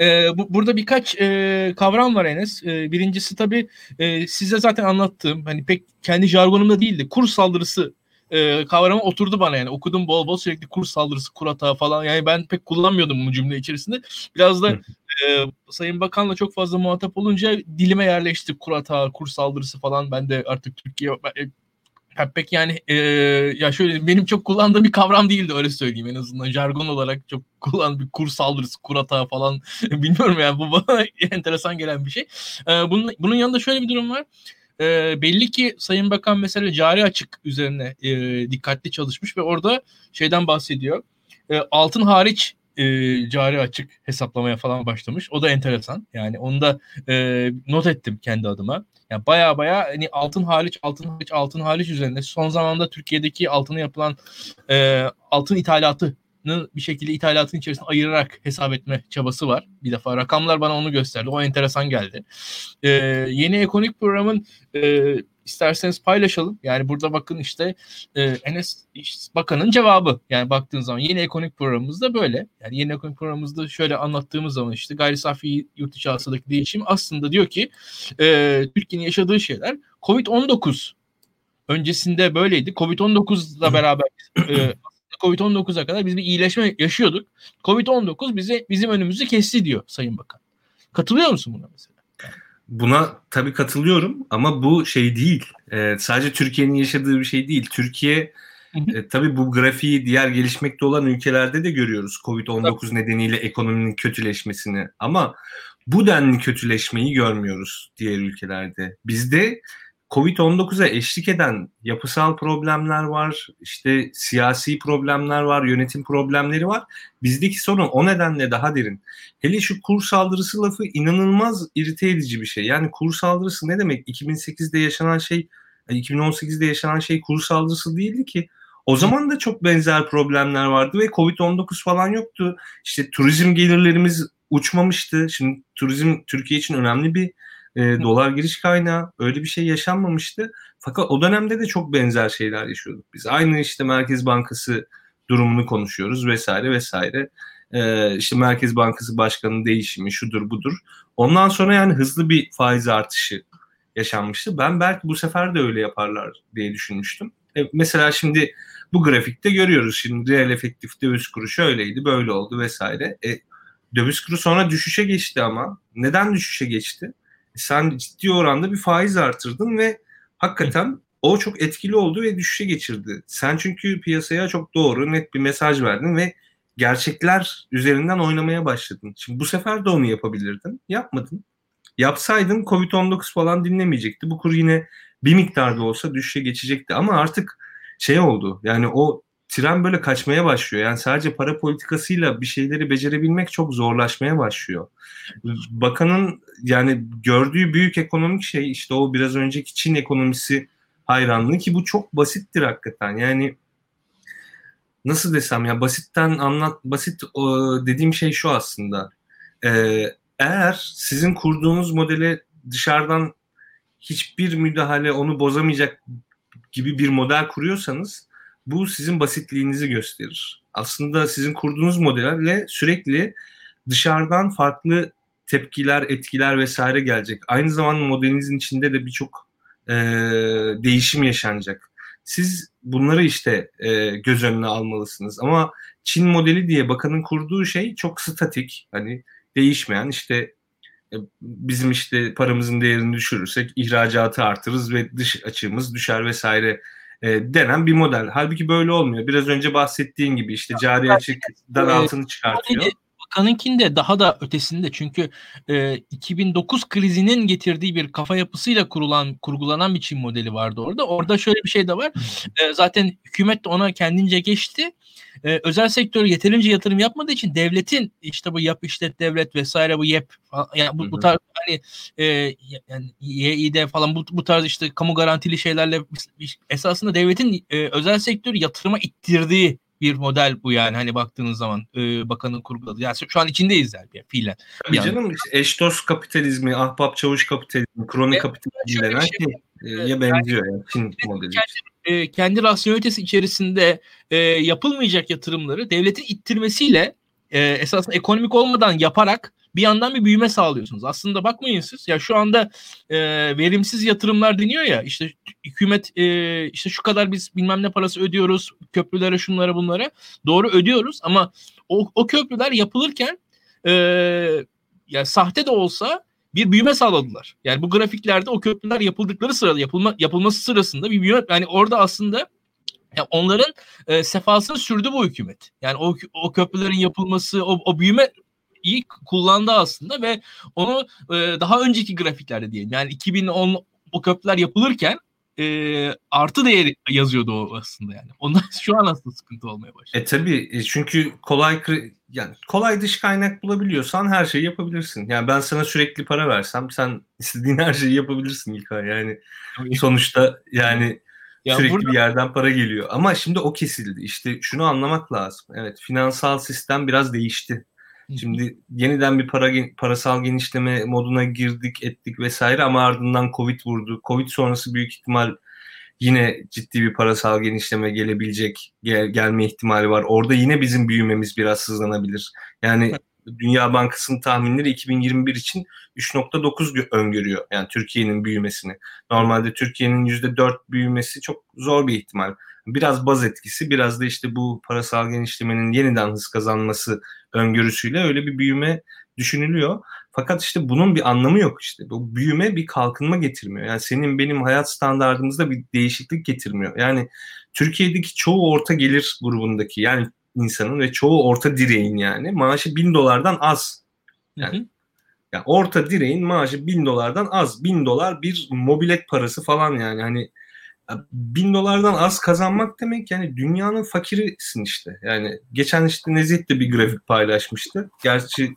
E, bu, burada birkaç e, kavram var Enes. E, birincisi tabii e, size zaten anlattığım hani pek kendi jargonumda değildi. Kur saldırısı e, kavramı oturdu bana yani. Okudum bol bol sürekli kur saldırısı, kur hata falan. Yani ben pek kullanmıyordum bu cümle içerisinde. Biraz da e, Sayın Bakan'la çok fazla muhatap olunca dilime yerleşti kur hata, kur saldırısı falan. Ben de artık Türkiye e, pek yani e, ya şöyle benim çok kullandığım bir kavram değildi öyle söyleyeyim en azından jargon olarak çok kullandığım bir kur saldırısı, kur hata falan bilmiyorum yani bu bana enteresan gelen bir şey. E, bunun, bunun yanında şöyle bir durum var e, belli ki Sayın Bakan mesela cari açık üzerine e, dikkatli çalışmış ve orada şeyden bahsediyor. E, altın hariç e, cari açık hesaplamaya falan başlamış. O da enteresan. Yani onu da e, not ettim kendi adıma. Yani baya baya hani altın hariç, altın hariç, altın hariç üzerinde son zamanda Türkiye'deki altına yapılan e, altın ithalatı bir şekilde ithalatın içerisine ayırarak hesap etme çabası var. Bir defa rakamlar bana onu gösterdi. O enteresan geldi. Ee, yeni ekonomik programın e, isterseniz paylaşalım. Yani burada bakın işte e, Enes Bakan'ın cevabı. Yani baktığın zaman yeni ekonomik programımız da böyle. Yani yeni ekonomik programımızda şöyle anlattığımız zaman işte gayri safi yurt içi hasıladaki değişim aslında diyor ki e, Türkiye'nin yaşadığı şeyler Covid-19 öncesinde böyleydi. Covid-19'la beraber e, Covid-19'a kadar biz bir iyileşme yaşıyorduk. Covid-19 bize bizim önümüzü kesti diyor Sayın Bakan. Katılıyor musun buna mesela? Buna tabii katılıyorum ama bu şey değil. Ee, sadece Türkiye'nin yaşadığı bir şey değil. Türkiye E, tabii bu grafiği diğer gelişmekte olan ülkelerde de görüyoruz. Covid-19 tabii. nedeniyle ekonominin kötüleşmesini. Ama bu denli kötüleşmeyi görmüyoruz diğer ülkelerde. Bizde Covid-19'a eşlik eden yapısal problemler var, işte siyasi problemler var, yönetim problemleri var. Bizdeki sorun o nedenle daha derin. Hele şu kur saldırısı lafı inanılmaz irite edici bir şey. Yani kur saldırısı ne demek? 2008'de yaşanan şey, 2018'de yaşanan şey kur saldırısı değildi ki. O zaman da çok benzer problemler vardı ve Covid-19 falan yoktu. İşte turizm gelirlerimiz uçmamıştı. Şimdi turizm Türkiye için önemli bir e, dolar giriş kaynağı öyle bir şey yaşanmamıştı. Fakat o dönemde de çok benzer şeyler yaşıyorduk biz. Aynı işte Merkez Bankası durumunu konuşuyoruz vesaire vesaire. E, işte Merkez Bankası Başkanı değişimi şudur budur. Ondan sonra yani hızlı bir faiz artışı yaşanmıştı. Ben belki bu sefer de öyle yaparlar diye düşünmüştüm. E, mesela şimdi bu grafikte görüyoruz. Şimdi reel efektif döviz kuru şöyleydi, böyle oldu vesaire. E, döviz kuru sonra düşüşe geçti ama. Neden düşüşe geçti? Sen ciddi oranda bir faiz artırdın ve hakikaten o çok etkili oldu ve düşüşe geçirdi. Sen çünkü piyasaya çok doğru net bir mesaj verdin ve gerçekler üzerinden oynamaya başladın. Şimdi bu sefer de onu yapabilirdin. Yapmadın. Yapsaydın Covid-19 falan dinlemeyecekti. Bu kur yine bir miktarda olsa düşüşe geçecekti. Ama artık şey oldu. Yani o tren böyle kaçmaya başlıyor. Yani sadece para politikasıyla bir şeyleri becerebilmek çok zorlaşmaya başlıyor. Bakanın yani gördüğü büyük ekonomik şey işte o biraz önceki Çin ekonomisi hayranlığı ki bu çok basittir hakikaten. Yani nasıl desem ya basitten anlat basit dediğim şey şu aslında. Ee, eğer sizin kurduğunuz modele dışarıdan hiçbir müdahale onu bozamayacak gibi bir model kuruyorsanız bu sizin basitliğinizi gösterir. Aslında sizin kurduğunuz modelle sürekli dışarıdan farklı tepkiler, etkiler vesaire gelecek. Aynı zamanda modelinizin içinde de birçok e, değişim yaşanacak. Siz bunları işte e, göz önüne almalısınız. Ama Çin modeli diye bakanın kurduğu şey çok statik. Hani değişmeyen işte e, bizim işte paramızın değerini düşürürsek ihracatı artırırız ve dış açığımız düşer vesaire e, denen bir model. Halbuki böyle olmuyor. Biraz önce bahsettiğin gibi işte cari açıktan altını çıkartıyor. Bakanınkinde daha da ötesinde çünkü e, 2009 krizinin getirdiği bir kafa yapısıyla kurulan kurgulanan bir Çin modeli vardı orada. Orada şöyle bir şey de var. E, zaten hükümet de ona kendince geçti. E, özel sektör yeterince yatırım yapmadığı için devletin işte bu yap işlet devlet vesaire bu YEP yani bu, bu tarz hani e, yani YİD falan bu, bu tarz işte kamu garantili şeylerle esasında devletin e, özel sektör yatırıma ittirdiği bir model bu yani hani baktığınız zaman e, bakanın kurguladığı. Yani şu an içindeyiz yani fiilen. Tabii yani. canım eş dost kapitalizmi, ahbap çavuş kapitalizmi, kronik kapitalizmi denen şey, şey ya benziyor yani, Çin modeli. Kendi, e, kendi rasyonelitesi içerisinde e, yapılmayacak yatırımları devletin ittirmesiyle e, esasında ekonomik olmadan yaparak bir yandan bir büyüme sağlıyorsunuz. Aslında bakmayın siz ya şu anda e, verimsiz yatırımlar deniyor ya işte hükümet e, işte şu kadar biz bilmem ne parası ödüyoruz köprülere şunlara bunlara doğru ödüyoruz ama o, o köprüler yapılırken e, yani sahte de olsa bir büyüme sağladılar. Yani bu grafiklerde o köprüler yapıldıkları sırada yapılma, yapılması sırasında bir büyüme yani orada aslında yani onların e, sefasını sürdü bu hükümet. Yani o, o köprülerin yapılması, o, o büyüme iyi kullandı aslında ve onu e, daha önceki grafiklerde diyelim. Yani 2010 o köprüler yapılırken e, artı değeri yazıyordu o aslında yani. Ondan şu an aslında sıkıntı olmaya başladı. E tabii e, çünkü kolay yani kolay dış kaynak bulabiliyorsan her şeyi yapabilirsin. Yani ben sana sürekli para versem sen istediğin her şeyi yapabilirsin İlkay. Yani sonuçta yani ya sürekli burada... bir yerden para geliyor. Ama şimdi o kesildi. İşte şunu anlamak lazım. Evet finansal sistem biraz değişti. Şimdi yeniden bir para parasal genişleme moduna girdik ettik vesaire ama ardından Covid vurdu. Covid sonrası büyük ihtimal yine ciddi bir parasal genişleme gelebilecek gel, gelme ihtimali var. Orada yine bizim büyümemiz biraz hızlanabilir. Yani Dünya Bankası'nın tahminleri 2021 için 3.9 öngörüyor. Yani Türkiye'nin büyümesini. Normalde Türkiye'nin %4 büyümesi çok zor bir ihtimal. Biraz baz etkisi, biraz da işte bu parasal genişlemenin yeniden hız kazanması öngörüsüyle öyle bir büyüme düşünülüyor. Fakat işte bunun bir anlamı yok işte. Bu büyüme bir kalkınma getirmiyor. Yani senin benim hayat standartımızda bir değişiklik getirmiyor. Yani Türkiye'deki çoğu orta gelir grubundaki yani insanın ve çoğu orta direğin yani maaşı bin dolardan az. Yani, hı hı. yani orta direğin maaşı bin dolardan az. Bin dolar bir mobilet parası falan yani. Hani bin dolardan az kazanmak demek yani dünyanın fakirisin işte. Yani geçen işte Nezih de bir grafik paylaşmıştı. Gerçi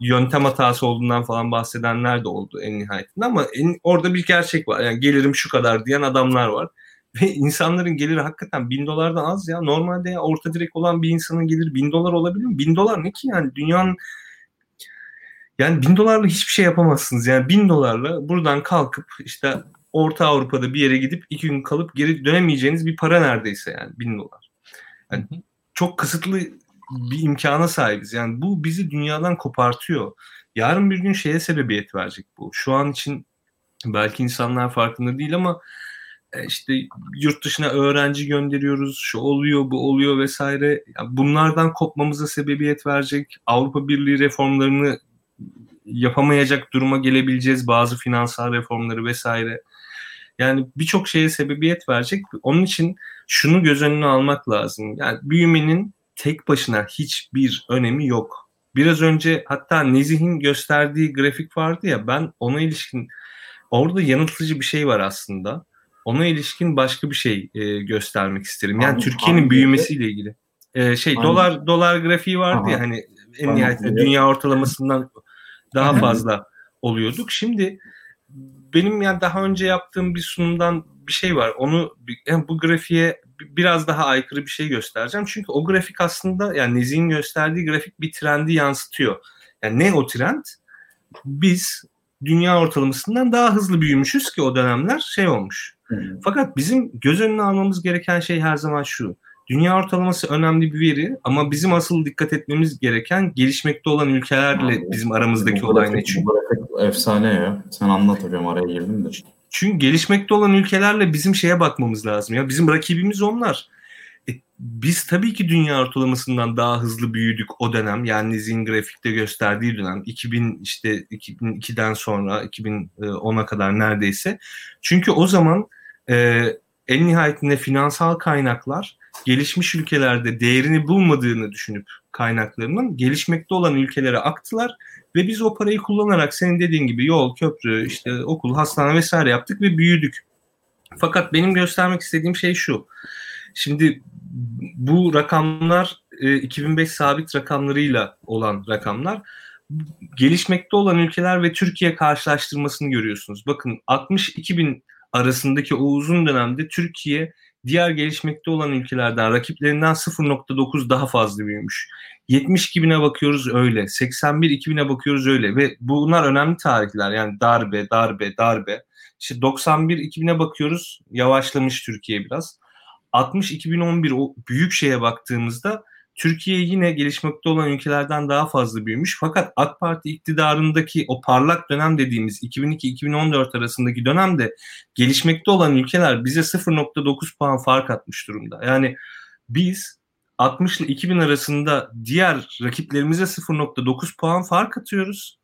yöntem hatası olduğundan falan bahsedenler de oldu en nihayetinde ama en, orada bir gerçek var. Yani gelirim şu kadar diyen adamlar var. Ve insanların geliri hakikaten bin dolardan az ya. Normalde ya orta direk olan bir insanın geliri bin dolar olabilir mi? Bin dolar ne ki yani dünyanın yani bin dolarla hiçbir şey yapamazsınız. Yani bin dolarla buradan kalkıp işte Orta Avrupa'da bir yere gidip iki gün kalıp geri dönemeyeceğiniz bir para neredeyse yani bin dolar. Yani çok kısıtlı bir imkana sahibiz. Yani bu bizi dünyadan kopartıyor. Yarın bir gün şeye sebebiyet verecek bu. Şu an için belki insanlar farkında değil ama e, işte yurt dışına öğrenci gönderiyoruz, şu oluyor, bu oluyor vesaire. Yani bunlardan kopmamıza sebebiyet verecek. Avrupa Birliği reformlarını yapamayacak duruma gelebileceğiz. Bazı finansal reformları vesaire. Yani birçok şeye sebebiyet verecek. Onun için şunu göz önüne almak lazım. Yani büyümenin tek başına hiçbir önemi yok. Biraz önce hatta Nezih'in gösterdiği grafik vardı ya ben ona ilişkin orada yanıltıcı bir şey var aslında. Ona ilişkin başka bir şey e, göstermek isterim. Yani Türkiye'nin büyümesiyle ilgili. E, şey hangi? dolar dolar grafiği vardı Aha. ya hani en nihayetinde dünya ortalamasından daha fazla oluyorduk. Şimdi benim yani daha önce yaptığım bir sunumdan bir şey var. Onu yani bu grafiğe biraz daha aykırı bir şey göstereceğim. Çünkü o grafik aslında yani Nezih'in gösterdiği grafik bir trendi yansıtıyor. Yani ne o trend? Biz dünya ortalamasından daha hızlı büyümüşüz ki o dönemler şey olmuş. Hmm. Fakat bizim göz önüne almamız gereken şey her zaman şu. Dünya ortalaması önemli bir veri ama bizim asıl dikkat etmemiz gereken gelişmekte olan ülkelerle bizim aramızdaki olay ne çünkü. Efsane ya. Sen anlat hocam araya girdim de. Çünkü gelişmekte olan ülkelerle bizim şeye bakmamız lazım ya. Bizim rakibimiz onlar. E, biz tabii ki dünya ortalamasından daha hızlı büyüdük o dönem. Yani Zin grafikte gösterdiği dönem 2000 işte 2002'den sonra 2010'a kadar neredeyse. Çünkü o zaman e, en nihayetinde finansal kaynaklar gelişmiş ülkelerde değerini bulmadığını düşünüp kaynaklarının gelişmekte olan ülkelere aktılar ve biz o parayı kullanarak senin dediğin gibi yol, köprü, işte okul, hastane vesaire yaptık ve büyüdük. Fakat benim göstermek istediğim şey şu. Şimdi bu rakamlar 2005 e, sabit rakamlarıyla olan rakamlar gelişmekte olan ülkeler ve Türkiye karşılaştırmasını görüyorsunuz. Bakın 62 bin arasındaki o uzun dönemde Türkiye diğer gelişmekte olan ülkelerden rakiplerinden 0.9 daha fazla büyümüş. 72 bine bakıyoruz öyle. 81 2000'e bakıyoruz öyle. Ve bunlar önemli tarihler. Yani darbe, darbe, darbe. İşte 91 2000'e bakıyoruz. Yavaşlamış Türkiye biraz. 60 2011 o büyük şeye baktığımızda Türkiye yine gelişmekte olan ülkelerden daha fazla büyümüş. Fakat AK Parti iktidarındaki o parlak dönem dediğimiz 2002-2014 arasındaki dönemde gelişmekte olan ülkeler bize 0.9 puan fark atmış durumda. Yani biz 60 ile 2000 arasında diğer rakiplerimize 0.9 puan fark atıyoruz.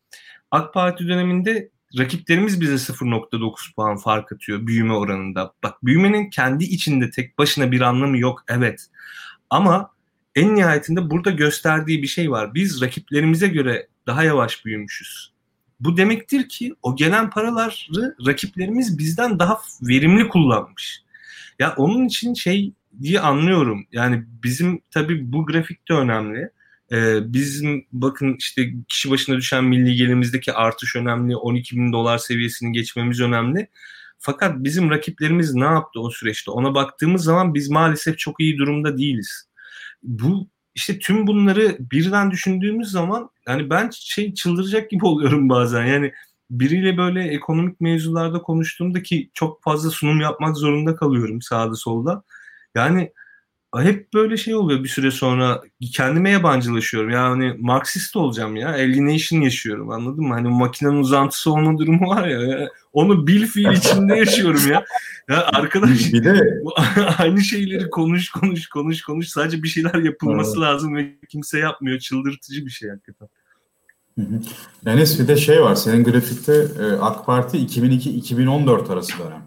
AK Parti döneminde rakiplerimiz bize 0.9 puan fark atıyor büyüme oranında. Bak büyümenin kendi içinde tek başına bir anlamı yok evet. Ama en nihayetinde burada gösterdiği bir şey var. Biz rakiplerimize göre daha yavaş büyümüşüz. Bu demektir ki o gelen paraları rakiplerimiz bizden daha verimli kullanmış. Ya onun için şey diye anlıyorum. Yani bizim tabii bu grafik de önemli. Ee, bizim bakın işte kişi başına düşen milli gelirimizdeki artış önemli. 12 bin dolar seviyesini geçmemiz önemli. Fakat bizim rakiplerimiz ne yaptı o süreçte? Ona baktığımız zaman biz maalesef çok iyi durumda değiliz bu işte tüm bunları birden düşündüğümüz zaman yani ben şey çıldıracak gibi oluyorum bazen. Yani biriyle böyle ekonomik mevzularda konuştuğumda ki çok fazla sunum yapmak zorunda kalıyorum sağda solda. Yani hep böyle şey oluyor bir süre sonra kendime yabancılaşıyorum. Yani Marksist olacağım ya. Alienation yaşıyorum anladın mı? Hani makinenin uzantısı olma durumu var ya. Onu bil fiil içinde yaşıyorum ya. Ya arkadaş bir de aynı şeyleri konuş konuş konuş konuş. Sadece bir şeyler yapılması evet. lazım ve kimse yapmıyor. Çıldırtıcı bir şey hakikaten. Enes bir de şey var. Senin grafikte e, AK Parti 2002-2014 arası dönem.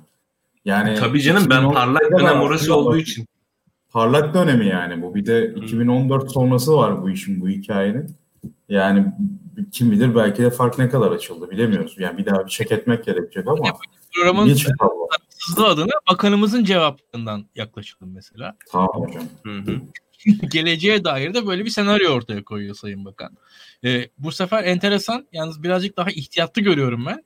Yani Tabii canım ben parlak dönem orası olduğu için parlak dönemi yani bu. Bir de 2014 sonrası var bu işin, bu hikayenin. Yani kim bilir belki de fark ne kadar açıldı bilemiyoruz. Yani bir daha bir çek etmek gerekecek ama programın hızlı adına bakanımızın cevaplarından yaklaşalım mesela. Tamam hocam. Geleceğe dair de böyle bir senaryo ortaya koyuyor Sayın Bakan. Ee, bu sefer enteresan, yalnız birazcık daha ihtiyatlı görüyorum ben.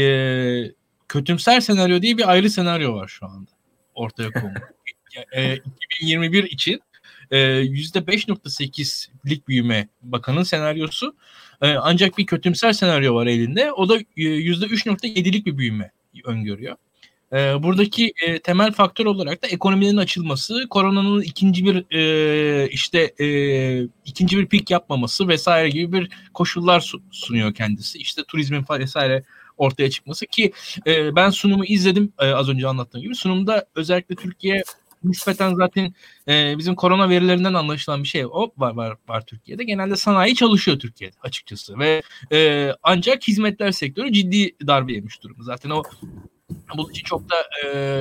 Ee, kötümser senaryo diye bir ayrı senaryo var şu anda ortaya konmuş e, 2021 için e, %5.8'lik büyüme bakanın senaryosu. E, ancak bir kötümser senaryo var elinde. O da %3.7'lik bir büyüme öngörüyor. E, buradaki e, temel faktör olarak da ekonominin açılması, koronanın ikinci bir e, işte e, ikinci bir pik yapmaması vesaire gibi bir koşullar sunuyor kendisi. İşte turizmin vesaire ortaya çıkması ki e, ben sunumu izledim e, az önce anlattığım gibi. Sunumda özellikle Türkiye nispeten zaten e, bizim korona verilerinden anlaşılan bir şey o var, var, var Türkiye'de. Genelde sanayi çalışıyor Türkiye'de açıkçası ve e, ancak hizmetler sektörü ciddi darbe yemiş durumda. Zaten o bu için çok da e,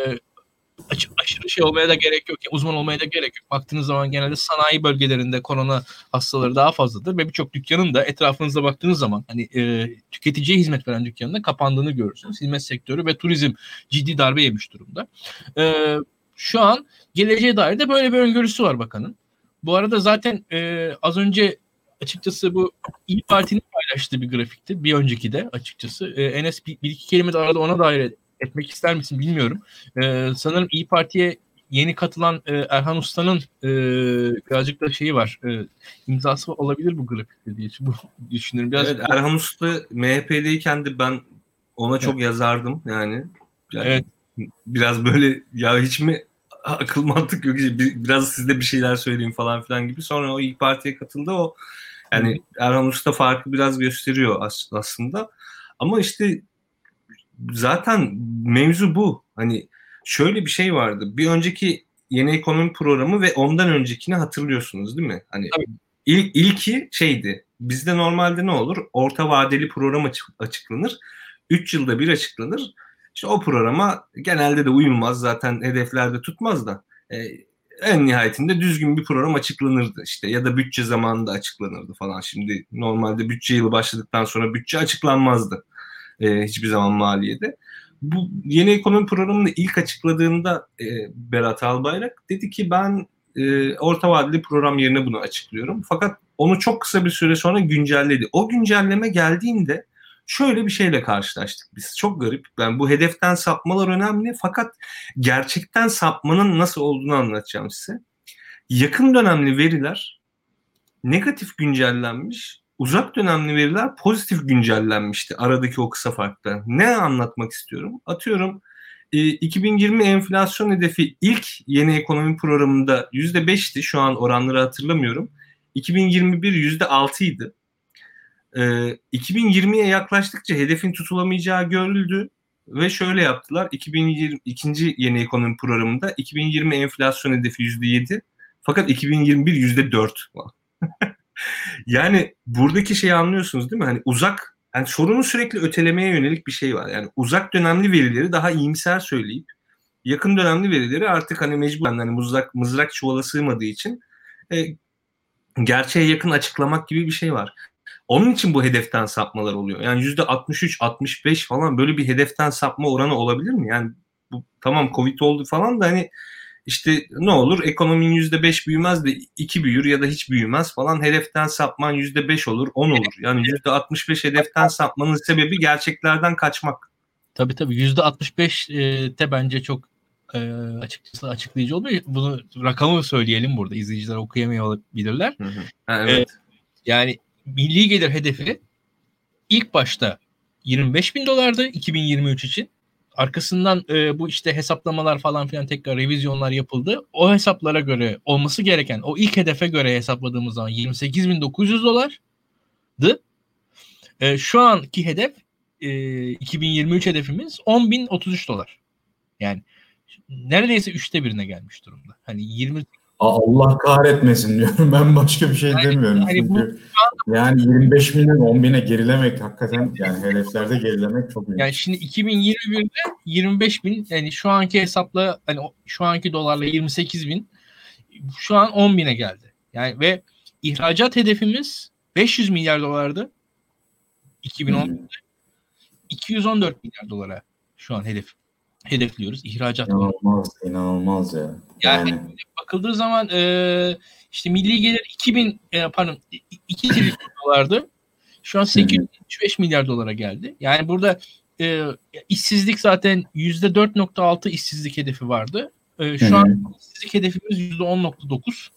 aç, aşırı şey olmaya da gerek yok. Yani uzman olmaya da gerek yok. Baktığınız zaman genelde sanayi bölgelerinde korona hastaları daha fazladır ve birçok dükkanın da etrafınızda baktığınız zaman hani e, tüketiciye hizmet veren dükkanın da kapandığını görürsünüz. Hizmet sektörü ve turizm ciddi darbe yemiş durumda. E, şu an geleceğe dair de böyle bir öngörüsü var bakanın. Bu arada zaten e, az önce açıkçası bu İyi Parti'nin paylaştığı bir grafikti. Bir önceki de açıkçası. E, Enes bir, bir iki kelime de arada ona dair etmek ister misin bilmiyorum. E, sanırım İyi Parti'ye yeni katılan e, Erhan Usta'nın e, birazcık da şeyi var. E, imzası olabilir bu grafikte diye düşünüyorum. Biraz evet, Erhan Usta MHP'deyken de ben ona çok evet. yazardım yani. yani. Evet biraz böyle ya hiç mi akıl mantık yok biraz sizde bir şeyler söyleyeyim falan filan gibi. Sonra o İYİ Parti'ye katıldı o yani Erhan Usta farkı biraz gösteriyor aslında. Ama işte zaten mevzu bu. Hani şöyle bir şey vardı. Bir önceki yeni ekonomi programı ve ondan öncekini hatırlıyorsunuz değil mi? Hani il, ilki şeydi. Bizde normalde ne olur? Orta vadeli program açık, açıklanır. 3 yılda bir açıklanır İşte o programa genelde de uyulmaz zaten hedeflerde tutmaz da e, en nihayetinde düzgün bir program açıklanırdı işte ya da bütçe zamanında açıklanırdı falan. Şimdi normalde bütçe yılı başladıktan sonra bütçe açıklanmazdı e, hiçbir zaman maliyede. Bu yeni ekonomi programını ilk açıkladığında e, Berat Albayrak dedi ki ben e, orta vadeli program yerine bunu açıklıyorum. Fakat onu çok kısa bir süre sonra güncelledi. O güncelleme geldiğinde şöyle bir şeyle karşılaştık biz. Çok garip. Ben bu hedeften sapmalar önemli fakat gerçekten sapmanın nasıl olduğunu anlatacağım size. Yakın dönemli veriler negatif güncellenmiş, uzak dönemli veriler pozitif güncellenmişti aradaki o kısa farkta. Ne anlatmak istiyorum? Atıyorum 2020 e, enflasyon hedefi ilk yeni ekonomi programında %5'ti. Şu an oranları hatırlamıyorum. 2021 %6 idi. 2020'ye yaklaştıkça hedefin tutulamayacağı görüldü ve şöyle yaptılar. 2020 ikinci yeni ekonomi programında 2020 enflasyon hedefi %7 fakat 2021 %4 yani buradaki şeyi anlıyorsunuz değil mi? Hani uzak yani sorunu sürekli ötelemeye yönelik bir şey var. Yani uzak dönemli verileri daha iyimser söyleyip yakın dönemli verileri artık hani mecburen hani mızrak, mızrak çuvala sığmadığı için e, gerçeğe yakın açıklamak gibi bir şey var. Onun için bu hedeften sapmalar oluyor. Yani yüzde 63, 65 falan böyle bir hedeften sapma oranı olabilir mi? Yani bu tamam Covid oldu falan da hani işte ne olur ekonominin yüzde beş büyümez de iki büyür ya da hiç büyümez falan hedeften sapman yüzde beş olur on olur. Yani yüzde altmış beş hedeften sapmanın sebebi gerçeklerden kaçmak. Tabii tabii yüzde altmış beş de bence çok e, açıkçası açıklayıcı olmuyor. Bunu rakamı söyleyelim burada izleyiciler okuyamayabilirler. Hı hı. Ha, evet. E, yani milli gelir hedefi ilk başta 25 bin dolardı 2023 için. Arkasından e, bu işte hesaplamalar falan filan tekrar revizyonlar yapıldı. O hesaplara göre olması gereken o ilk hedefe göre hesapladığımız zaman 28.900 dolardı. E, şu anki hedef e, 2023 hedefimiz 10.033 dolar. Yani neredeyse üçte birine gelmiş durumda. Hani 20 Allah kahretmesin diyorum. Ben başka bir şey yani, demiyorum. Hani Çünkü bu, yani 25 binden 10 bine gerilemek hakikaten yani hedeflerde gerilemek çok büyük. Yani şimdi 2021'de 25 bin yani şu anki hesapla hani şu anki dolarla 28 bin şu an 10 bine geldi. Yani ve ihracat hedefimiz 500 milyar dolardı 2010'da. Hmm. 214 milyar dolara şu an hedef hedefliyoruz. ihracat. İnanılmaz, inanılmaz ya. Yani, yani bakıldığı zaman e, işte milli gelir 2000 e, pardon 2 trilyon dolardı. Şu an 875 milyar dolara geldi. Yani burada e, işsizlik zaten %4.6 işsizlik hedefi vardı. E, şu an işsizlik hedefimiz %10.9.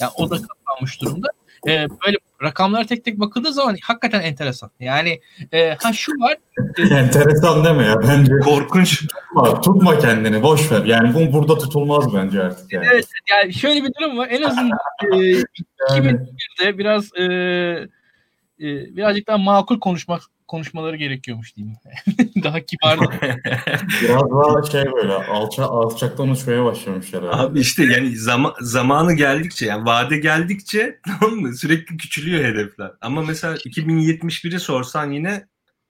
Yani o da katlanmış durumda e, böyle rakamlara tek tek bakıldığı zaman hakikaten enteresan. Yani e, ha şu var. E, enteresan deme ya bence. Korkunç. Tutma, tutma kendini boş ver. Yani bu burada tutulmaz bence artık. Yani. Evet yani şöyle bir durum var. En azından e, 2001'de biraz e, e, birazcık daha makul konuşmak konuşmaları gerekiyormuş diyeyim. daha kibar. Biraz daha şey böyle alça, alçaktan uçmaya başlamış herhalde. Abi işte yani zama, zamanı geldikçe yani vade geldikçe tamam mı sürekli küçülüyor hedefler. Ama mesela 2071'i sorsan yine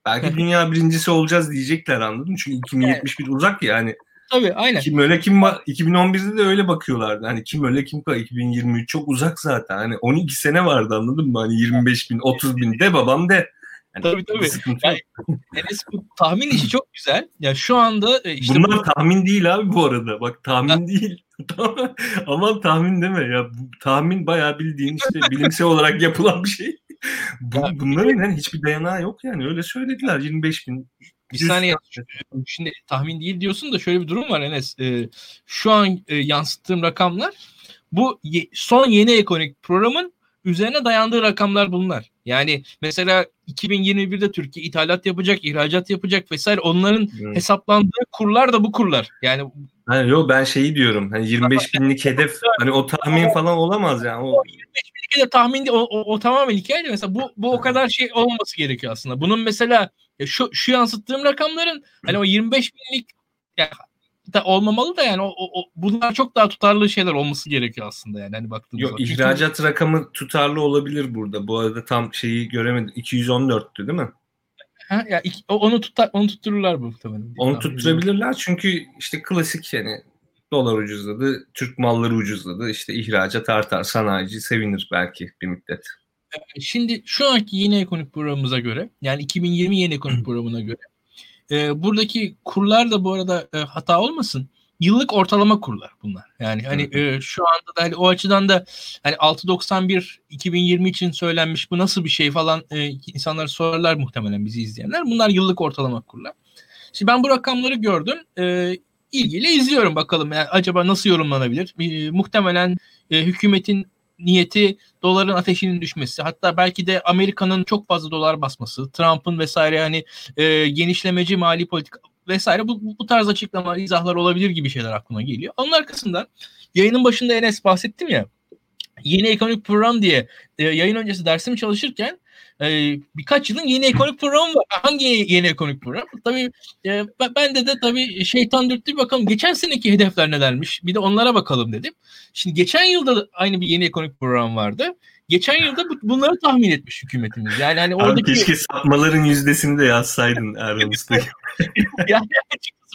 belki dünya birincisi olacağız diyecekler anladın mı? Çünkü 2071 uzak yani. Tabii aynen. Kim öyle kim 2011'de de öyle bakıyorlardı. Hani kim öyle kim kal 2023 çok uzak zaten. Hani 12 sene vardı anladın mı? Hani 25 bin 30 bin de babam de. Yani tabii tabii. Yani, Enes bu tahmin işi çok güzel. Ya şu anda e, işte Bunlar bu... tahmin değil abi bu arada. Bak tahmin değil. Aman tahmin deme ya. Tahmin bayağı bildiğin işte bilimsel olarak yapılan bir şey. Bu, bunların yani hiçbir dayanağı yok yani. Öyle söylediler 25 bin. Bir saniye şimdi tahmin değil diyorsun da şöyle bir durum var Enes. Ee, şu an e, yansıttığım rakamlar bu ye, son yeni ekonomik programın üzerine dayandığı rakamlar bunlar. Yani mesela 2021'de Türkiye ithalat yapacak, ihracat yapacak vesaire onların evet. hesaplandığı kurlar da bu kurlar. Yani Hani yok ben şeyi diyorum. Hani 25 binlik hedef hani o tahmin falan olamaz yani. O, o 25 binlik hedef tahmin o, o, o tamamen hikaye mesela bu bu o kadar şey olmaması gerekiyor aslında. Bunun mesela şu şu yansıttığım rakamların hani o 25 binlik yani da olmamalı da yani o, o, bunlar çok daha tutarlı şeyler olması gerekiyor aslında yani hani baktığımız Yok, zaman. ihracat Çünkü... rakamı tutarlı olabilir burada. Bu arada tam şeyi göremedim. 214'tü değil mi? Ha, ya iki, onu tutar onu tuttururlar bu muhtemelen. Onu tutturabilirler çünkü işte klasik yani dolar ucuzladı, Türk malları ucuzladı. İşte ihracat artar, sanayici sevinir belki bir müddet. Şimdi şu anki yeni ekonomik programımıza göre yani 2020 yeni ekonomik programına göre e, buradaki kurlar da bu arada e, hata olmasın yıllık ortalama kurlar bunlar. Yani hani e, şu anda da hani o açıdan da hani 6.91 2020 için söylenmiş bu nasıl bir şey falan e, insanlar sorarlar muhtemelen bizi izleyenler. Bunlar yıllık ortalama kurlar. Şimdi ben bu rakamları gördüm. E, ilgiyle izliyorum bakalım yani acaba nasıl yorumlanabilir? E, muhtemelen e, hükümetin niyeti doların ateşinin düşmesi. Hatta belki de Amerika'nın çok fazla dolar basması, Trump'ın vesaire hani e, genişlemeci mali politika vesaire bu, bu tarz açıklama, izahlar olabilir gibi şeyler aklıma geliyor. Onun arkasından yayının başında Enes bahsettim ya yeni ekonomik program diye e, yayın öncesi dersimi çalışırken e, birkaç yılın yeni ekonomik programı var. Hangi yeni ekonomik program? Tabii e, ben de de tabii şeytan dürttü bakalım geçen seneki hedefler nelermiş bir de onlara bakalım dedim. Şimdi geçen yılda da aynı bir yeni ekonomik program vardı. Geçen yılda bu, bunları tahmin etmiş hükümetimiz. Yani hani oradaki... Abi keşke sapmaların yüzdesini de yazsaydın Usta. yani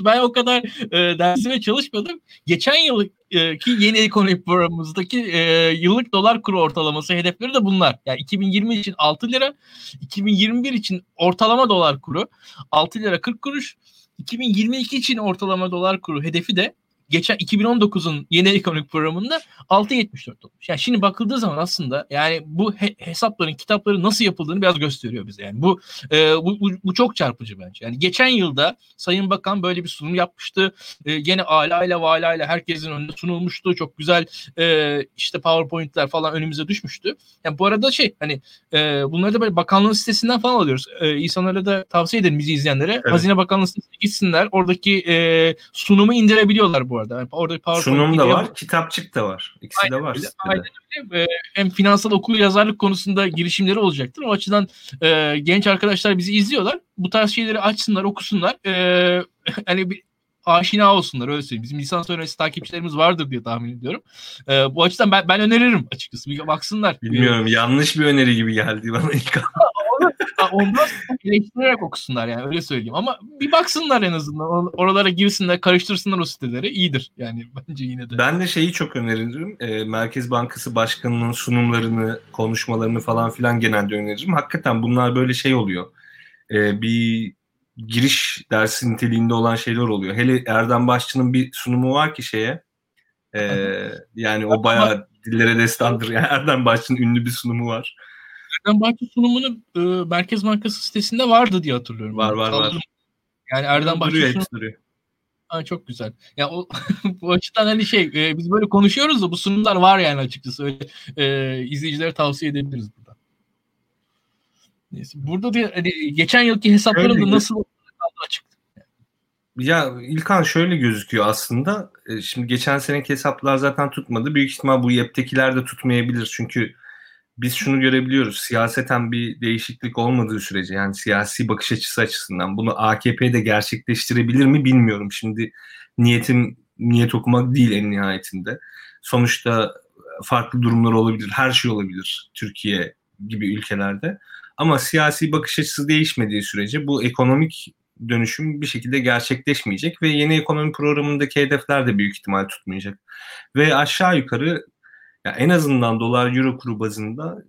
ben o kadar e, dersime çalışmadım. Geçen yıl e, ki yeni ekonomik programımızdaki e, yıllık dolar kuru ortalaması hedefleri de bunlar. Yani 2020 için 6 lira, 2021 için ortalama dolar kuru 6 lira 40 kuruş, 2022 için ortalama dolar kuru hedefi de geçen 2019'un yeni ekonomik programında 6.74 olmuş. Yani şimdi bakıldığı zaman aslında yani bu he- hesapların, kitapların nasıl yapıldığını biraz gösteriyor bize. Yani bu, e, bu, bu bu çok çarpıcı bence. Yani geçen yılda Sayın Bakan böyle bir sunum yapmıştı. E, gene ala ile vala ile herkesin önünde sunulmuştu. Çok güzel e, işte PowerPoint'ler falan önümüze düşmüştü. Yani bu arada şey hani e, bunları da böyle bakanlığın sitesinden falan alıyoruz. E, insanlara da tavsiye ederim bizi izleyenlere. Evet. Hazine Bakanlığı sitesine gitsinler. Oradaki e, sunumu indirebiliyorlar bu arada. Yani orada PowerPoint Sunum da var, kitapçık da var. İkisi aynen de var. Öyle, aynen öyle. Hem finansal okul yazarlık konusunda girişimleri olacaktır. O açıdan e, genç arkadaşlar bizi izliyorlar. Bu tarz şeyleri açsınlar, okusunlar. E, hani bir aşina olsunlar öyle söyleyeyim. Bizim lisans öğrencisi takipçilerimiz vardır diye tahmin ediyorum. E, bu açıdan ben, ben öneririm açıkçası. Bir baksınlar. Bilmiyorum. Yanlış bir öneri gibi geldi bana ilk Ondan eleştirerek okusunlar yani öyle söyleyeyim. Ama bir baksınlar en azından. Oralara girsinler, karıştırsınlar o siteleri. iyidir yani bence yine de. Ben de şeyi çok öneririm. E, Merkez Bankası Başkanı'nın sunumlarını, konuşmalarını falan filan genelde öneririm. Hakikaten bunlar böyle şey oluyor. E, bir giriş dersi niteliğinde olan şeyler oluyor. Hele Erdem Başçı'nın bir sunumu var ki şeye. E, yani o bayağı dillere destandır. Yani Erdem Başçı'nın ünlü bir sunumu var. Erdem Bahçe sunumunu e, Merkez Bankası sitesinde vardı diye hatırlıyorum. Var var var. Yani Erdem Bahçe duruyor, sunumu... duruyor. Ha, çok güzel. Ya o bu açıdan hani şey e, biz böyle konuşuyoruz da bu sunumlar var yani açıkçası öyle e, izleyicilere tavsiye edebiliriz burada. Neyse. Burada da hani, geçen yılki hesaplarım da nasıl açık. Ya İlkan şöyle gözüküyor aslında. E, şimdi geçen seneki hesaplar zaten tutmadı. Büyük ihtimal bu YEP'tekiler de tutmayabilir. Çünkü biz şunu görebiliyoruz. Siyaseten bir değişiklik olmadığı sürece yani siyasi bakış açısı açısından bunu AKP de gerçekleştirebilir mi bilmiyorum. Şimdi niyetim niyet okumak değil en nihayetinde. Sonuçta farklı durumlar olabilir. Her şey olabilir Türkiye gibi ülkelerde. Ama siyasi bakış açısı değişmediği sürece bu ekonomik dönüşüm bir şekilde gerçekleşmeyecek ve yeni ekonomi programındaki hedefler de büyük ihtimal tutmayacak. Ve aşağı yukarı ya en azından dolar euro kuru bazında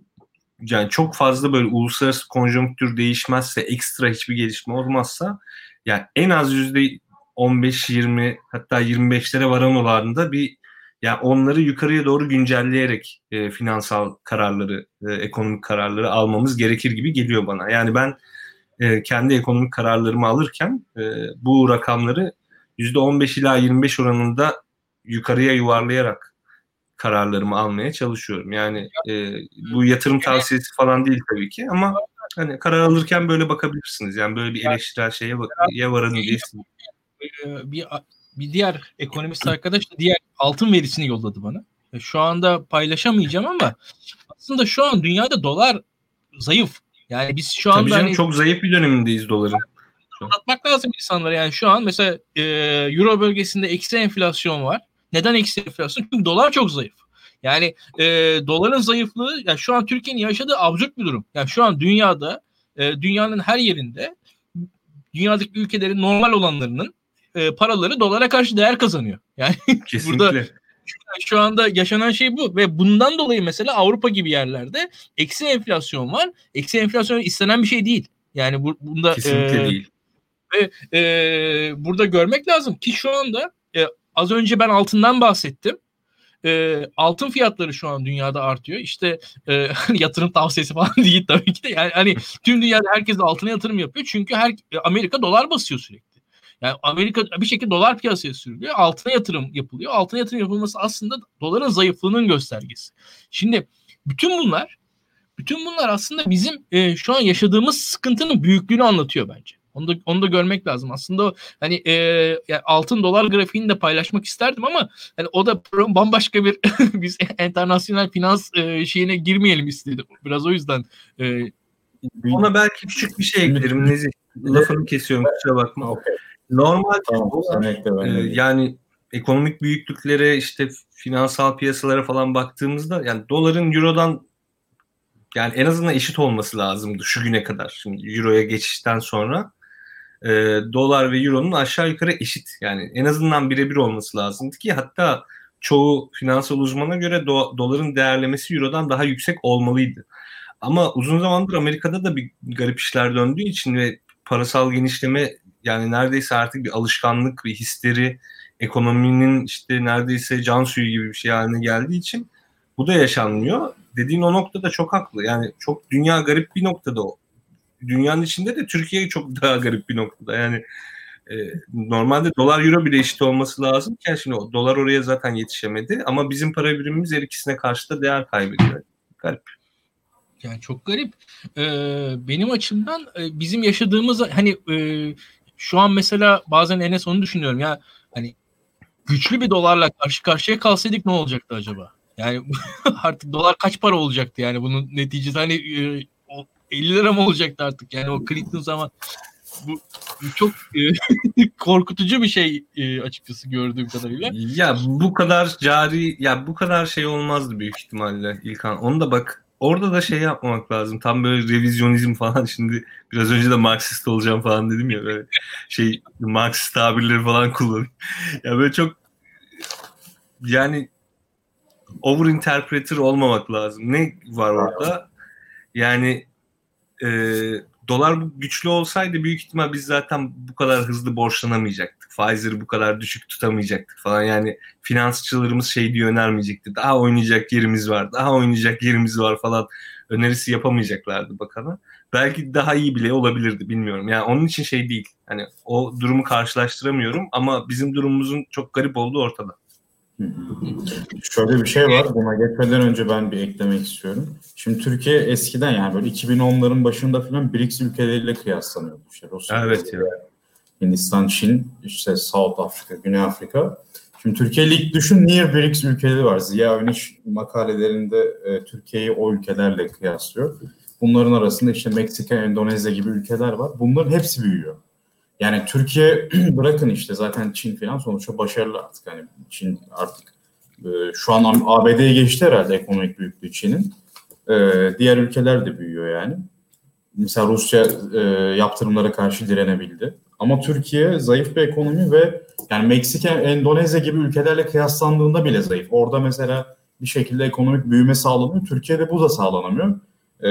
yani çok fazla böyle uluslararası konjonktür değişmezse, ekstra hiçbir gelişme olmazsa yani en az yüzde 15-20 hatta 25'lere varan oranında bir yani onları yukarıya doğru güncelleyerek e, finansal kararları, e, ekonomik kararları almamız gerekir gibi geliyor bana. Yani ben e, kendi ekonomik kararlarımı alırken e, bu rakamları %15 ila 25 oranında yukarıya yuvarlayarak kararlarımı almaya çalışıyorum. Yani e, bu yatırım tavsiyesi falan değil tabii ki ama hani karar alırken böyle bakabilirsiniz. Yani böyle bir eleştirel şeye ya varın değilsin. Bir, bir diğer ekonomist arkadaş da diğer altın verisini yolladı bana. E, şu anda paylaşamayacağım ama aslında şu an dünyada dolar zayıf. Yani biz şu anda hani, çok zayıf bir dönemindeyiz doların. Anlatmak lazım insanlara. Yani şu an mesela e, Euro bölgesinde eksi enflasyon var. Neden eksi enflasyon? Çünkü dolar çok zayıf. Yani e, doların zayıflığı yani şu an Türkiye'nin yaşadığı absürt bir durum. Yani şu an dünyada e, dünyanın her yerinde dünyadaki ülkelerin normal olanlarının e, paraları dolara karşı değer kazanıyor. Yani burada şu anda yaşanan şey bu ve bundan dolayı mesela Avrupa gibi yerlerde eksi enflasyon var. Eksi enflasyon istenen bir şey değil. Yani bu, bunda kesinlikle e, değil. Ve e, burada görmek lazım ki şu anda az önce ben altından bahsettim. E, altın fiyatları şu an dünyada artıyor. İşte e, yatırım tavsiyesi falan değil tabii ki de. Yani hani tüm dünyada herkes altına yatırım yapıyor. Çünkü her Amerika dolar basıyor sürekli. Yani Amerika bir şekilde dolar piyasaya sürülüyor. Altına yatırım yapılıyor. Altına yatırım yapılması aslında doların zayıflığının göstergesi. Şimdi bütün bunlar bütün bunlar aslında bizim e, şu an yaşadığımız sıkıntının büyüklüğünü anlatıyor bence. Onu da, onu da görmek lazım. Aslında hani e, yani altın dolar grafiğini de paylaşmak isterdim ama hani o da bambaşka bir biz internasyonel finans e, şeyine girmeyelim istedim. Biraz o yüzden e, ona belki küçük bir şey eklerim Nezih. Lafını kesiyorum kusura bakma. Okay. Normalde tamam, e, yani ekonomik büyüklüklere işte finansal piyasalara falan baktığımızda yani doların eurodan yani en azından eşit olması lazımdı şu güne kadar. Şimdi euroya geçişten sonra e, dolar ve euronun aşağı yukarı eşit. Yani en azından birebir olması lazımdı ki hatta çoğu finansal uzmana göre do- doların değerlemesi eurodan daha yüksek olmalıydı. Ama uzun zamandır Amerika'da da bir garip işler döndüğü için ve parasal genişleme yani neredeyse artık bir alışkanlık, bir histeri, ekonominin işte neredeyse can suyu gibi bir şey haline geldiği için bu da yaşanmıyor. Dediğin o noktada çok haklı. Yani çok dünya garip bir noktada o dünyanın içinde de Türkiye çok daha garip bir noktada. Yani e, normalde dolar euro bile eşit olması lazım. Yani şimdi dolar oraya zaten yetişemedi ama bizim para birimimiz her ikisine karşı da değer kaybediyor. Garip. Yani çok garip. Ee, benim açımdan e, bizim yaşadığımız hani e, şu an mesela bazen Enes onu düşünüyorum ya hani güçlü bir dolarla karşı karşıya kalsaydık ne olacaktı acaba? Yani artık dolar kaç para olacaktı yani bunun neticesi hani e, 50 lira mı olacaktı artık yani o Clinton zaman bu, çok e, korkutucu bir şey e, açıkçası gördüğüm kadarıyla. Ya bu kadar cari ya bu kadar şey olmazdı büyük ihtimalle İlkan. Onu da bak orada da şey yapmamak lazım. Tam böyle revizyonizm falan şimdi biraz önce de Marksist olacağım falan dedim ya böyle şey Marksist tabirleri falan kullan. ya böyle çok yani over interpreter olmamak lazım. Ne var orada? Yani e, dolar güçlü olsaydı büyük ihtimal biz zaten bu kadar hızlı borçlanamayacaktık. Faizleri bu kadar düşük tutamayacaktık falan. Yani finansçılarımız şey diye önermeyecekti. Daha oynayacak yerimiz var, daha oynayacak yerimiz var falan önerisi yapamayacaklardı bakana. Belki daha iyi bile olabilirdi bilmiyorum. Yani onun için şey değil. Hani o durumu karşılaştıramıyorum ama bizim durumumuzun çok garip olduğu ortada. Şöyle bir şey var. Buna geçmeden önce ben bir eklemek istiyorum. Şimdi Türkiye eskiden yani böyle 2010'ların başında falan BRICS ülkeleriyle kıyaslanıyordu. İşte Rusya, evet ya. Hindistan, Çin, işte South Afrika, Güney Afrika. Şimdi Türkiye ilk düşün niye BRICS ülkeleri var. Ziya Öniş makalelerinde e, Türkiye'yi o ülkelerle kıyaslıyor. Bunların arasında işte Meksika, Endonezya gibi ülkeler var. Bunların hepsi büyüyor. Yani Türkiye bırakın işte zaten Çin falan sonuçta başarılı artık. Hani Çin artık e, şu an ABD'ye geçti herhalde ekonomik büyüklüğü Çin'in. E, diğer ülkeler de büyüyor yani. Mesela Rusya e, yaptırımlara karşı direnebildi. Ama Türkiye zayıf bir ekonomi ve yani Meksika, Endonezya gibi ülkelerle kıyaslandığında bile zayıf. Orada mesela bir şekilde ekonomik büyüme sağlanıyor. Türkiye'de bu da sağlanamıyor. Ee,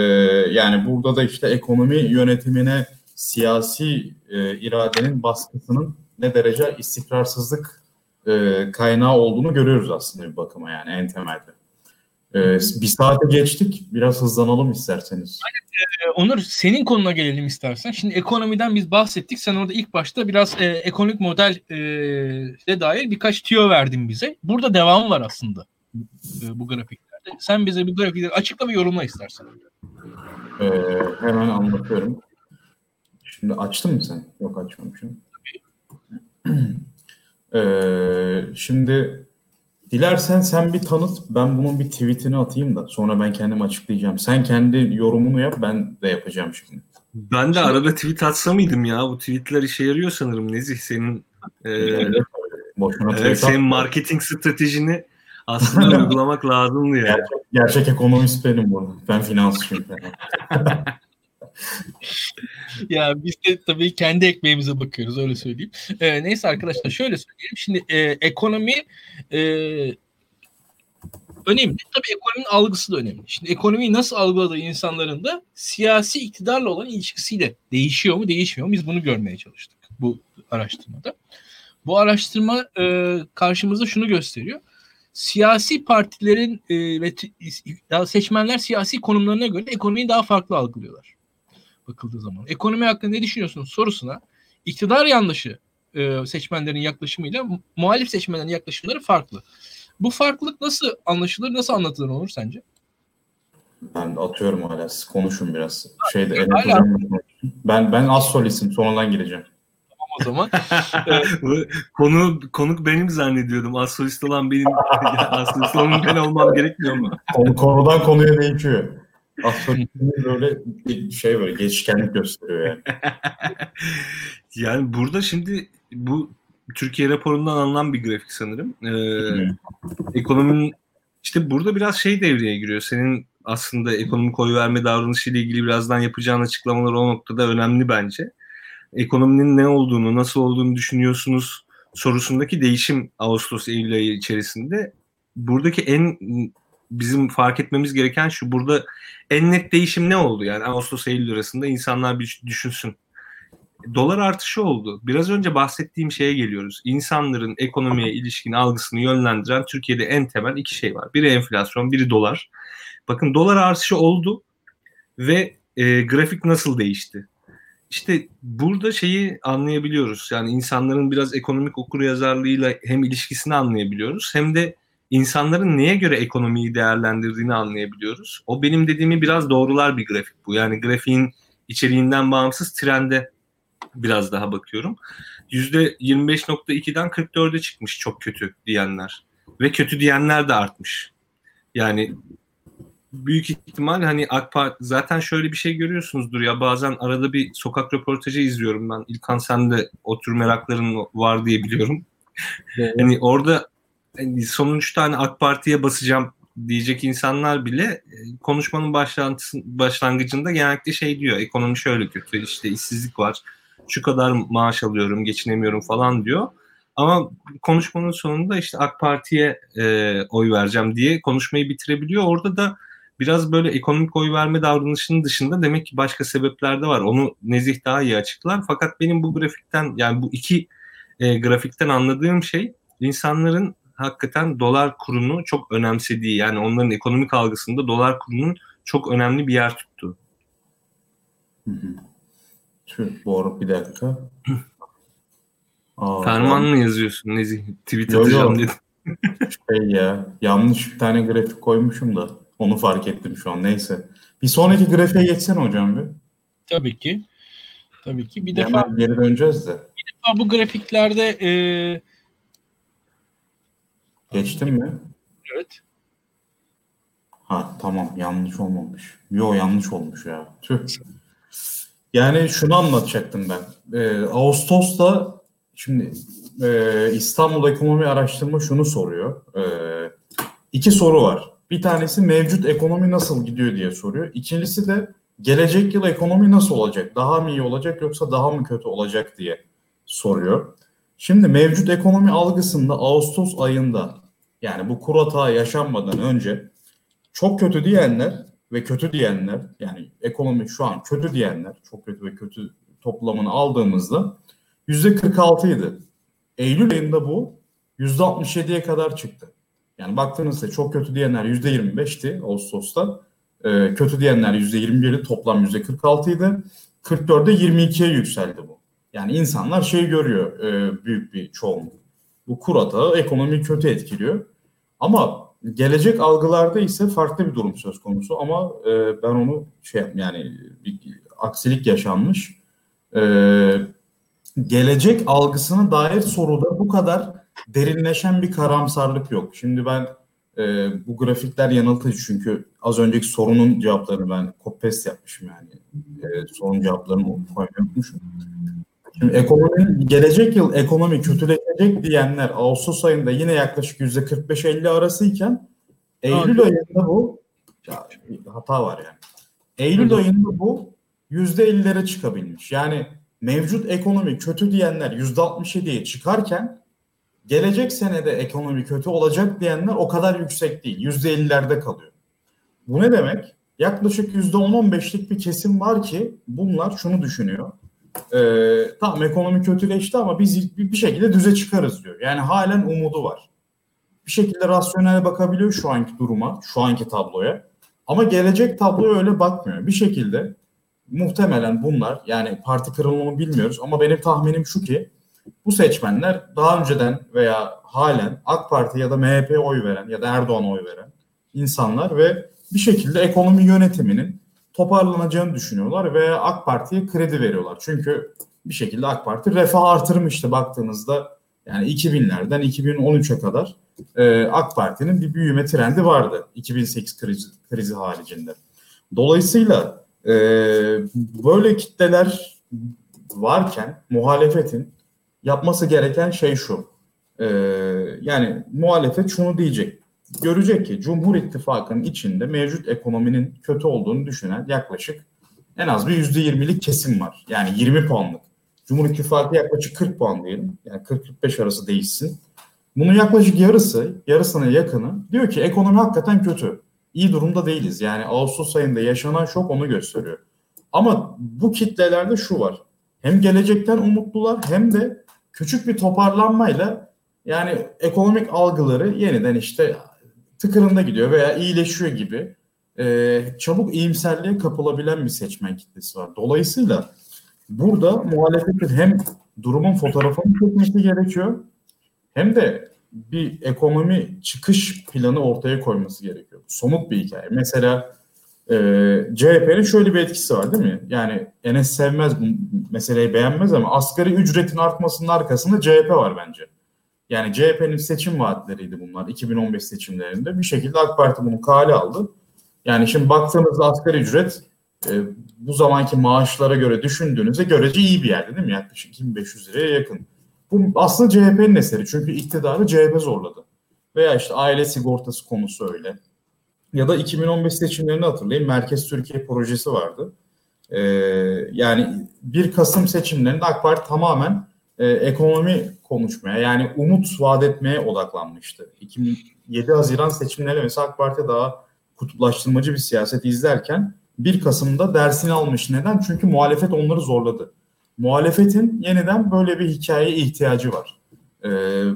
yani burada da işte ekonomi yönetimine siyasi e, iradenin baskısının ne derece istikrarsızlık e, kaynağı olduğunu görüyoruz aslında bir bakıma yani en temelde. E, bir saate geçtik. Biraz hızlanalım isterseniz. Aynen. E, Onur senin konuna gelelim istersen. Şimdi ekonomiden biz bahsettik. Sen orada ilk başta biraz e, ekonomik model e, dair birkaç tüyo verdin bize. Burada devam var aslında e, bu grafiklerde. Sen bize bu grafikleri açıkla ve yorumla istersen. E, hemen anlatıyorum. Şimdi açtın mı sen? Yok açmamışım. ee, şimdi dilersen sen bir tanıt. Ben bunun bir tweetini atayım da sonra ben kendim açıklayacağım. Sen kendi yorumunu yap ben de yapacağım şimdi. Ben de arada tweet atsa mıydım ya? Bu tweetler işe yarıyor sanırım Nezih. Senin e, Boşuna evet, senin marketing stratejini aslında uygulamak lazımdı ya. Gerçek, gerçek ekonomist benim burada. Ben finansçıyım. ya biz de tabii kendi ekmeğimize bakıyoruz öyle söyleyeyim. Ee, neyse arkadaşlar şöyle söyleyeyim. Şimdi e, ekonomi e, önemli. Tabii ekonominin algısı da önemli. Şimdi ekonomiyi nasıl algıladığı insanların da siyasi iktidarla olan ilişkisiyle değişiyor mu değişmiyor mu biz bunu görmeye çalıştık bu araştırmada. Bu araştırma e, karşımızda şunu gösteriyor. Siyasi partilerin e, ve seçmenler siyasi konumlarına göre ekonomiyi daha farklı algılıyorlar. Bakıldığı zaman. Ekonomi hakkında ne düşünüyorsunuz sorusuna iktidar yanlışı e, seçmenlerin yaklaşımıyla muhalif seçmenlerin yaklaşımları farklı. Bu farklılık nasıl anlaşılır, nasıl anlatılır olur sence? Ben atıyorum hala. Siz konuşun biraz. Şeyde hala. Ben ben az solisim. Sonradan gireceğim. Tamam o zaman. Konu konuk benim zannediyordum. Az solist olan benim. Aslında olan ben olmam gerekmiyor mu? Konu, konudan konuya değişiyor. Az böyle şey böyle geçişkenlik gösteriyor yani. yani burada şimdi bu Türkiye raporundan alınan bir grafik sanırım. Ee, ekonominin işte burada biraz şey devreye giriyor. Senin aslında ekonomik oy verme davranışı ile ilgili birazdan yapacağın açıklamalar o noktada önemli bence. Ekonominin ne olduğunu, nasıl olduğunu düşünüyorsunuz sorusundaki değişim Ağustos-Eylül ayı içerisinde buradaki en bizim fark etmemiz gereken şu burada en net değişim ne oldu? Yani Ağustos-Eylül arasında insanlar bir düşünsün dolar artışı oldu. Biraz önce bahsettiğim şeye geliyoruz. İnsanların ekonomiye ilişkin algısını yönlendiren Türkiye'de en temel iki şey var. Biri enflasyon, biri dolar. Bakın dolar artışı oldu ve e, grafik nasıl değişti? İşte burada şeyi anlayabiliyoruz. Yani insanların biraz ekonomik okuryazarlığıyla hem ilişkisini anlayabiliyoruz hem de insanların neye göre ekonomiyi değerlendirdiğini anlayabiliyoruz. O benim dediğimi biraz doğrular bir grafik bu. Yani grafiğin içeriğinden bağımsız trende biraz daha bakıyorum. %25.2'den 44'e çıkmış çok kötü diyenler. Ve kötü diyenler de artmış. Yani büyük ihtimal hani AK Parti zaten şöyle bir şey görüyorsunuzdur ya bazen arada bir sokak röportajı izliyorum ben. İlkan sen de o tür merakların var diye biliyorum. Hani orada hani son üç tane AK Parti'ye basacağım diyecek insanlar bile e, konuşmanın başlangıcında genellikle şey diyor. Ekonomi şöyle kötü işte işsizlik var şu kadar maaş alıyorum, geçinemiyorum falan diyor. Ama konuşmanın sonunda işte AK Parti'ye e, oy vereceğim diye konuşmayı bitirebiliyor. Orada da biraz böyle ekonomik oy verme davranışının dışında demek ki başka sebepler de var. Onu Nezih daha iyi açıklar. Fakat benim bu grafikten yani bu iki e, grafikten anladığım şey insanların hakikaten dolar kurunu çok önemsediği yani onların ekonomik algısında dolar kurunun çok önemli bir yer tuttu. Hı hı. Tüh, bu bir dakika. Aa, Ferman mı yazıyorsun Nezih? Tweet yo, atacağım dedim. şey ya yanlış bir tane grafik koymuşum da onu fark ettim şu an neyse. Bir sonraki grafiğe geçsen hocam bir. Tabii ki. Tabii ki. Bir defa geri döneceğiz de. Bir defa bu grafiklerde e... geçtin mi? Evet. Ha tamam yanlış olmamış. Yo yanlış olmuş ya. Tüh. Yani şunu anlatacaktım ben. Ee, Ağustos'ta şimdi e, İstanbul Ekonomi Araştırma şunu soruyor. E, iki soru var. Bir tanesi mevcut ekonomi nasıl gidiyor diye soruyor. İkincisi de gelecek yıl ekonomi nasıl olacak? Daha mı iyi olacak yoksa daha mı kötü olacak diye soruyor. Şimdi mevcut ekonomi algısında Ağustos ayında yani bu kur hata yaşanmadan önce çok kötü diyenler ve kötü diyenler yani ekonomi şu an kötü diyenler çok kötü ve kötü toplamını aldığımızda yüzde 46 idi. Eylül ayında bu yüzde 67'ye kadar çıktı. Yani baktığınızda çok kötü diyenler yüzde 25'ti Ağustos'ta. Ee, kötü diyenler yüzde 21'i toplam yüzde 46 idi. 44'e 22'ye yükseldi bu. Yani insanlar şey görüyor e, büyük bir çoğunluk. Bu kur atağı ekonomiyi kötü etkiliyor. Ama Gelecek algılarda ise farklı bir durum söz konusu ama e, ben onu şey yani bir aksilik yaşanmış. E, gelecek algısına dair soruda bu kadar derinleşen bir karamsarlık yok. Şimdi ben e, bu grafikler yanıltıcı çünkü az önceki sorunun cevaplarını ben copy paste yapmışım yani. E, sorunun cevaplarını unutmuşum. Şimdi ekonominin gelecek yıl ekonomi kötüleşecek diyenler Ağustos ayında yine yaklaşık yüzde 45-50 arasıyken Eylül ayında bu ya, hata var yani. Eylül Hı. ayında bu %50'lere çıkabilmiş. Yani mevcut ekonomi kötü diyenler %67'ye çıkarken gelecek senede ekonomi kötü olacak diyenler o kadar yüksek değil. %50'lerde kalıyor. Bu ne demek? Yaklaşık %10-15'lik bir kesim var ki bunlar şunu düşünüyor. Ee, tamam ekonomi kötüleşti ama biz bir şekilde düze çıkarız diyor. Yani halen umudu var. Bir şekilde rasyonel bakabiliyor şu anki duruma, şu anki tabloya. Ama gelecek tabloya öyle bakmıyor. Bir şekilde muhtemelen bunlar yani parti kırılımını bilmiyoruz ama benim tahminim şu ki bu seçmenler daha önceden veya halen AK Parti ya da MHP oy veren ya da Erdoğan'a oy veren insanlar ve bir şekilde ekonomi yönetiminin toparlanacağını düşünüyorlar ve AK Parti'ye kredi veriyorlar. Çünkü bir şekilde AK Parti refah artırmıştı baktığınızda yani 2000'lerden 2013'e kadar e, AK Parti'nin bir büyüme trendi vardı 2008 krizi, krizi haricinde. Dolayısıyla e, böyle kitleler varken muhalefetin yapması gereken şey şu. E, yani muhalefet şunu diyecek. Görecek ki Cumhur İttifakı'nın içinde mevcut ekonominin kötü olduğunu düşünen yaklaşık en az bir yüzde yirmilik kesim var. Yani 20 puanlık. Cumhur İttifakı yaklaşık 40 puan diyelim. Yani 40-45 arası değişsin. Bunun yaklaşık yarısı, yarısına yakını diyor ki ekonomi hakikaten kötü. İyi durumda değiliz. Yani Ağustos ayında yaşanan şok onu gösteriyor. Ama bu kitlelerde şu var. Hem gelecekten umutlular hem de küçük bir toparlanmayla yani ekonomik algıları yeniden işte tıkırında gidiyor veya iyileşiyor gibi e, çabuk iyimserliğe kapılabilen bir seçmen kitlesi var. Dolayısıyla burada muhalefetin hem durumun fotoğrafını çekmesi gerekiyor hem de bir ekonomi çıkış planı ortaya koyması gerekiyor. Somut bir hikaye. Mesela e, CHP'nin şöyle bir etkisi var değil mi? Yani Enes sevmez bu meseleyi beğenmez ama asgari ücretin artmasının arkasında CHP var bence. Yani CHP'nin seçim vaatleriydi bunlar 2015 seçimlerinde. Bir şekilde AK Parti bunu kale aldı. Yani şimdi baktığınızda asgari ücret e, bu zamanki maaşlara göre düşündüğünüzde görece iyi bir yerde değil mi? Yaklaşık 2500 liraya yakın. Bu aslında CHP'nin eseri. Çünkü iktidarı CHP zorladı. Veya işte aile sigortası konusu öyle. Ya da 2015 seçimlerini hatırlayın. Merkez Türkiye projesi vardı. Ee, yani 1 Kasım seçimlerinde AK Parti tamamen e, ekonomi konuşmaya yani umut vaat etmeye odaklanmıştı. 2007 Haziran seçimlerinde mesela AK Parti daha kutuplaştırmacı bir siyaset izlerken 1 Kasım'da dersini almış. Neden? Çünkü muhalefet onları zorladı. Muhalefetin yeniden böyle bir hikayeye ihtiyacı var. Ee,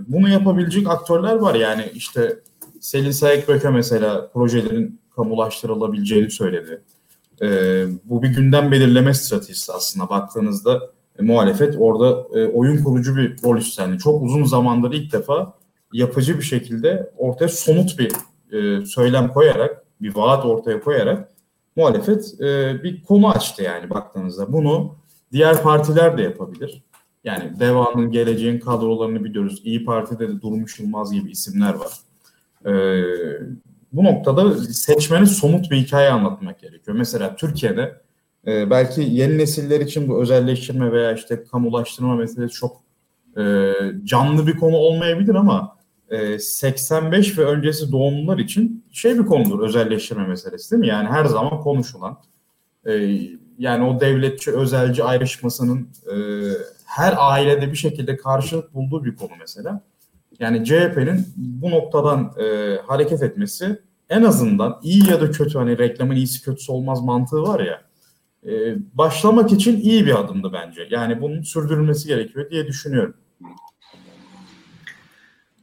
bunu yapabilecek aktörler var. Yani işte Selin Sayıkböke mesela projelerin kamulaştırılabileceğini söyledi. Ee, bu bir gündem belirleme stratejisi aslında baktığınızda e, muhalefet orada e, oyun kurucu bir rol üstlendi. Çok uzun zamandır ilk defa yapıcı bir şekilde ortaya somut bir e, söylem koyarak, bir vaat ortaya koyarak muhalefet e, bir konu açtı yani baktığınızda. Bunu diğer partiler de yapabilir. Yani Deva'nın geleceğin kadrolarını biliyoruz. İyi Parti'de de Durmuş Yılmaz gibi isimler var. E, bu noktada seçmeni somut bir hikaye anlatmak gerekiyor. Mesela Türkiye'de e, belki yeni nesiller için bu özelleştirme veya işte kamulaştırma meselesi çok e, canlı bir konu olmayabilir ama e, 85 ve öncesi doğumlular için şey bir konudur özelleştirme meselesi değil mi? Yani her zaman konuşulan e, yani o devletçi özelci ayrışmasının e, her ailede bir şekilde karşılık bulduğu bir konu mesela. Yani CHP'nin bu noktadan e, hareket etmesi en azından iyi ya da kötü hani reklamın iyisi kötüsü olmaz mantığı var ya e, başlamak için iyi bir adımdı bence. Yani bunun sürdürülmesi gerekiyor diye düşünüyorum.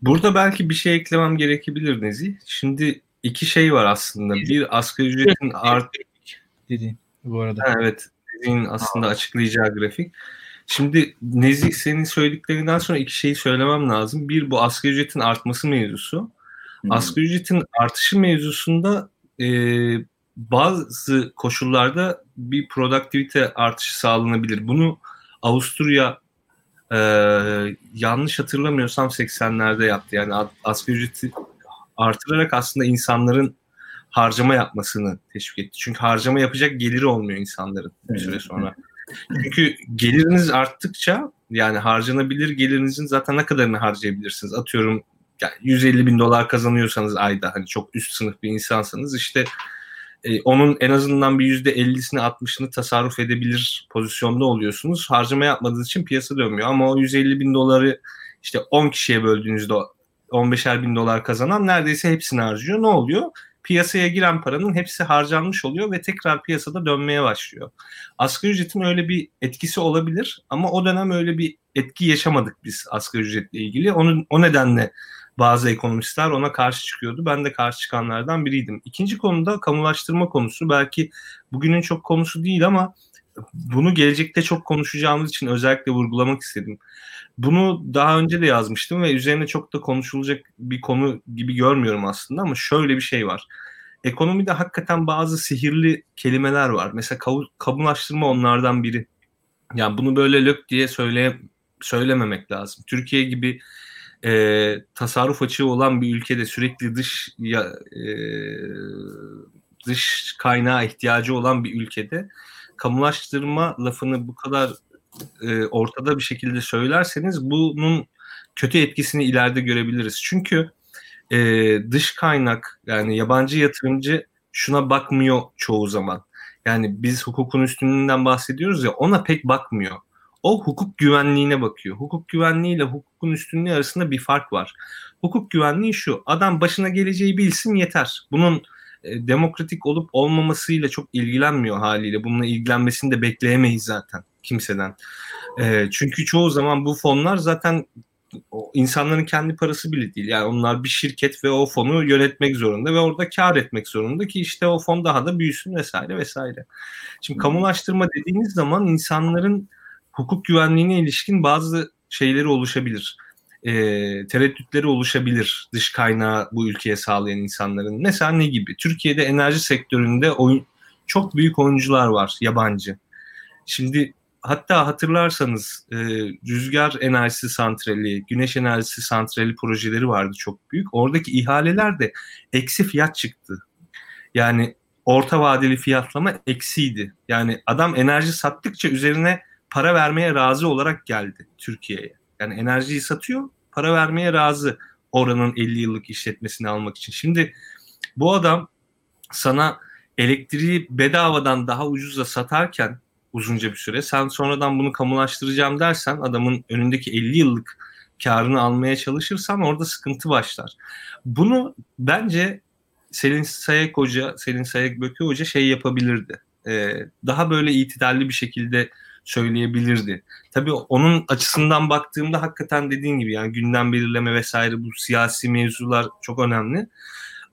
Burada belki bir şey eklemem gerekebilir Nezih. Şimdi iki şey var aslında. Bir asgari ücretin art dediğin bu arada. Ha, evet. Dediğin aslında açıklayacağı grafik. Şimdi Nezih senin söylediklerinden sonra iki şeyi söylemem lazım. Bir bu asgari ücretin artması mevzusu. Hmm. Asgari ücretin artışı mevzusunda e, bazı koşullarda bir produktivite artışı sağlanabilir. Bunu Avusturya e, yanlış hatırlamıyorsam 80'lerde yaptı. Yani asgari ücreti artırarak aslında insanların harcama yapmasını teşvik etti. Çünkü harcama yapacak geliri olmuyor insanların bir süre sonra. Çünkü geliriniz arttıkça yani harcanabilir gelirinizin zaten ne kadarını harcayabilirsiniz? Atıyorum yani 150 bin dolar kazanıyorsanız ayda hani çok üst sınıf bir insansanız işte e, onun en azından bir yüzde 50'sini 60'ını tasarruf edebilir pozisyonda oluyorsunuz. Harcama yapmadığınız için piyasa dönmüyor ama o 150 bin doları işte 10 kişiye böldüğünüzde 15'er bin dolar kazanan neredeyse hepsini harcıyor. Ne oluyor? Piyasaya giren paranın hepsi harcanmış oluyor ve tekrar piyasada dönmeye başlıyor. Asgari ücretin öyle bir etkisi olabilir ama o dönem öyle bir etki yaşamadık biz asgari ücretle ilgili. Onun, o nedenle bazı ekonomistler ona karşı çıkıyordu. Ben de karşı çıkanlardan biriydim. İkinci konuda kamulaştırma konusu. Belki bugünün çok konusu değil ama bunu gelecekte çok konuşacağımız için özellikle vurgulamak istedim. Bunu daha önce de yazmıştım ve üzerine çok da konuşulacak bir konu gibi görmüyorum aslında ama şöyle bir şey var. Ekonomide hakikaten bazı sihirli kelimeler var. Mesela kamulaştırma onlardan biri. Yani bunu böyle lök diye söyle söylememek lazım. Türkiye gibi e, tasarruf açığı olan bir ülkede sürekli dış ya, e, dış kaynağa ihtiyacı olan bir ülkede kamulaştırma lafını bu kadar e, ortada bir şekilde söylerseniz bunun kötü etkisini ileride görebiliriz. Çünkü e, dış kaynak yani yabancı yatırımcı şuna bakmıyor çoğu zaman. Yani biz hukukun üstünlüğünden bahsediyoruz ya ona pek bakmıyor. O hukuk güvenliğine bakıyor. Hukuk güvenliği ile hukukun üstünlüğü arasında bir fark var. Hukuk güvenliği şu. Adam başına geleceği bilsin yeter. Bunun e, demokratik olup olmamasıyla çok ilgilenmiyor haliyle. Bununla ilgilenmesini de bekleyemeyiz zaten kimseden. E, çünkü çoğu zaman bu fonlar zaten o insanların kendi parası bile değil. Yani onlar bir şirket ve o fonu yönetmek zorunda ve orada kar etmek zorunda ki işte o fon daha da büyüsün vesaire vesaire. Şimdi kamulaştırma dediğiniz zaman insanların hukuk güvenliğine ilişkin bazı şeyleri oluşabilir. E, tereddütleri oluşabilir dış kaynağı bu ülkeye sağlayan insanların. Mesela ne gibi? Türkiye'de enerji sektöründe oyun, çok büyük oyuncular var yabancı. Şimdi hatta hatırlarsanız e, rüzgar enerjisi santrali, güneş enerjisi santrali projeleri vardı çok büyük. Oradaki ihaleler de eksi fiyat çıktı. Yani orta vadeli fiyatlama eksiydi. Yani adam enerji sattıkça üzerine para vermeye razı olarak geldi Türkiye'ye. Yani enerjiyi satıyor, para vermeye razı oranın 50 yıllık işletmesini almak için. Şimdi bu adam sana elektriği bedavadan daha ucuza satarken uzunca bir süre sen sonradan bunu kamulaştıracağım dersen adamın önündeki 50 yıllık karını almaya çalışırsan orada sıkıntı başlar. Bunu bence Selin Sayek Hoca, Selin Sayek Böke Hoca şey yapabilirdi. Ee, daha böyle itidalli bir şekilde söyleyebilirdi. Tabii onun açısından baktığımda hakikaten dediğin gibi yani gündem belirleme vesaire bu siyasi mevzular çok önemli.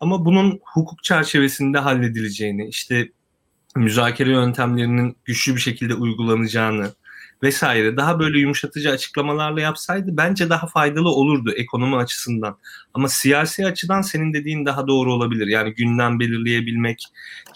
Ama bunun hukuk çerçevesinde halledileceğini, işte müzakere yöntemlerinin güçlü bir şekilde uygulanacağını vesaire daha böyle yumuşatıcı açıklamalarla yapsaydı bence daha faydalı olurdu ekonomi açısından. Ama siyasi açıdan senin dediğin daha doğru olabilir. Yani gündem belirleyebilmek,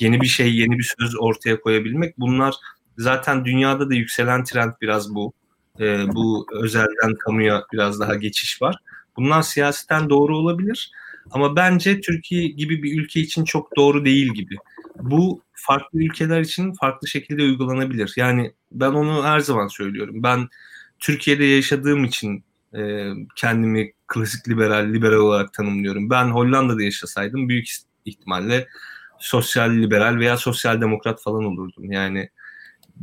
yeni bir şey, yeni bir söz ortaya koyabilmek bunlar Zaten dünyada da yükselen trend biraz bu. E, bu özelden kamuya biraz daha geçiş var. Bunlar siyasetten doğru olabilir ama bence Türkiye gibi bir ülke için çok doğru değil gibi. Bu farklı ülkeler için farklı şekilde uygulanabilir. Yani ben onu her zaman söylüyorum. Ben Türkiye'de yaşadığım için e, kendimi klasik liberal, liberal olarak tanımlıyorum. Ben Hollanda'da yaşasaydım büyük ihtimalle sosyal liberal veya sosyal demokrat falan olurdum. Yani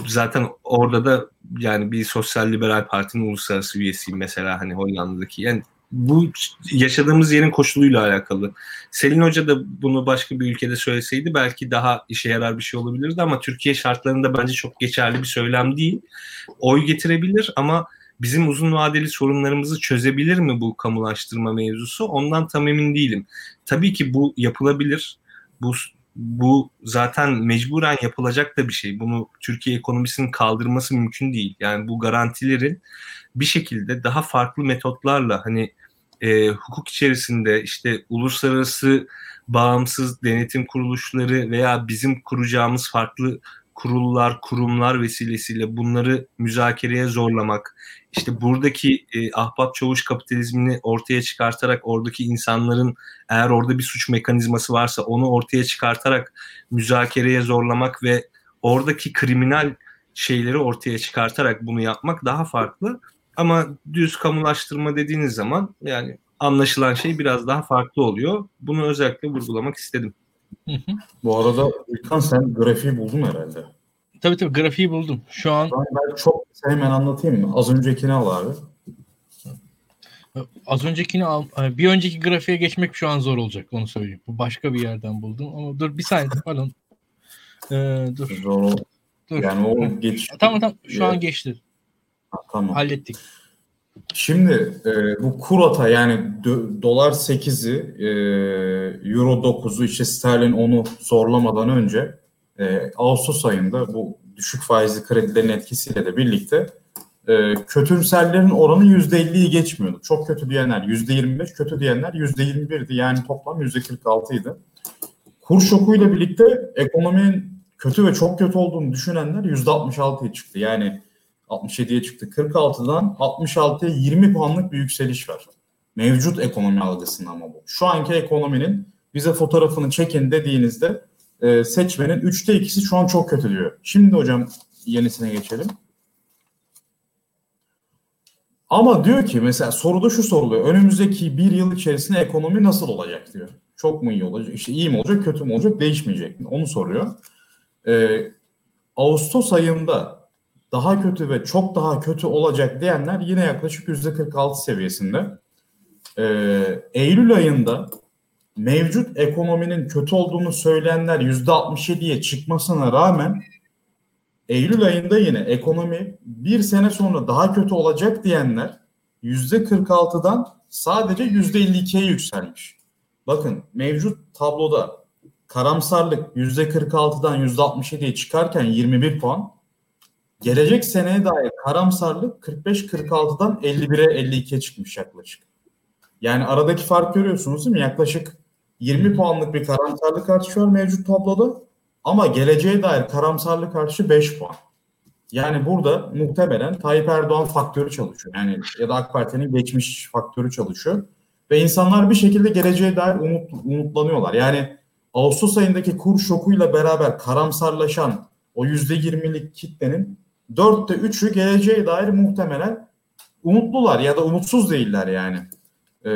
zaten orada da yani bir sosyal liberal partinin uluslararası üyesiyim mesela hani Hollanda'daki. Yani bu yaşadığımız yerin koşuluyla alakalı. Selin Hoca da bunu başka bir ülkede söyleseydi belki daha işe yarar bir şey olabilirdi ama Türkiye şartlarında bence çok geçerli bir söylem değil. Oy getirebilir ama bizim uzun vadeli sorunlarımızı çözebilir mi bu kamulaştırma mevzusu? Ondan tam emin değilim. Tabii ki bu yapılabilir. Bu bu zaten mecburen yapılacak da bir şey. Bunu Türkiye ekonomisinin kaldırması mümkün değil. Yani bu garantilerin bir şekilde daha farklı metotlarla hani e, hukuk içerisinde işte uluslararası bağımsız denetim kuruluşları veya bizim kuracağımız farklı kurullar, kurumlar vesilesiyle bunları müzakereye zorlamak, işte buradaki e, ahbap çavuş kapitalizmini ortaya çıkartarak oradaki insanların eğer orada bir suç mekanizması varsa onu ortaya çıkartarak müzakereye zorlamak ve oradaki kriminal şeyleri ortaya çıkartarak bunu yapmak daha farklı. Ama düz kamulaştırma dediğiniz zaman yani anlaşılan şey biraz daha farklı oluyor. Bunu özellikle vurgulamak istedim. Bu arada İlkan sen grafiği buldun herhalde. Tabii tabii grafiği buldum. Şu an ben, çok hemen anlatayım mı? Az öncekini al abi. Az öncekini al. Bir önceki grafiğe geçmek şu an zor olacak onu söyleyeyim. Bu başka bir yerden buldum ama dur bir saniye pardon. Ee, dur. Zor Dur. Yani o geç. Tamam tamam şu an geçti. Ha, tamam. Hallettik. Şimdi e, bu kurata yani do, dolar 8'i, e, euro 9'u işte sterlin 10'u zorlamadan önce e, Ağustos ayında bu düşük faizli kredilerin etkisiyle de birlikte e, kötümserlerin oranı %50'yi geçmiyordu. Çok kötü diyenler %25, kötü diyenler %21'di. Yani toplam %46 idi. Kur şokuyla birlikte ekonominin kötü ve çok kötü olduğunu düşünenler %66'ya çıktı. Yani 67'ye çıktı. 46'dan 66'ya 20 puanlık bir yükseliş var. Mevcut ekonomi algısında ama bu. Şu anki ekonominin bize fotoğrafını çekin dediğinizde e, seçmenin 3'te 2'si şu an çok kötü diyor. Şimdi hocam yenisine geçelim. Ama diyor ki mesela soruda şu soruluyor. Önümüzdeki bir yıl içerisinde ekonomi nasıl olacak diyor. Çok mu iyi olacak? İşte iyi mi olacak, kötü mü olacak, değişmeyecek mi? Onu soruyor. Ee, Ağustos ayında daha kötü ve çok daha kötü olacak diyenler yine yaklaşık %46 seviyesinde. Ee, Eylül ayında mevcut ekonominin kötü olduğunu söyleyenler %67'ye çıkmasına rağmen Eylül ayında yine ekonomi bir sene sonra daha kötü olacak diyenler %46'dan sadece %52'ye yükselmiş. Bakın mevcut tabloda karamsarlık %46'dan %67'ye çıkarken 21 puan. Gelecek seneye dair karamsarlık 45-46'dan 51'e 52'ye çıkmış yaklaşık. Yani aradaki fark görüyorsunuz değil mi? Yaklaşık 20 puanlık bir karamsarlık artışı var mevcut tabloda. Ama geleceğe dair karamsarlık artışı 5 puan. Yani burada muhtemelen Tayyip Erdoğan faktörü çalışıyor. Yani ya da AK Parti'nin geçmiş faktörü çalışıyor. Ve insanlar bir şekilde geleceğe dair umut, umutlanıyorlar. Yani Ağustos ayındaki kur şokuyla beraber karamsarlaşan o %20'lik kitlenin dörtte üçü geleceğe dair muhtemelen umutlular ya da umutsuz değiller yani. Ee,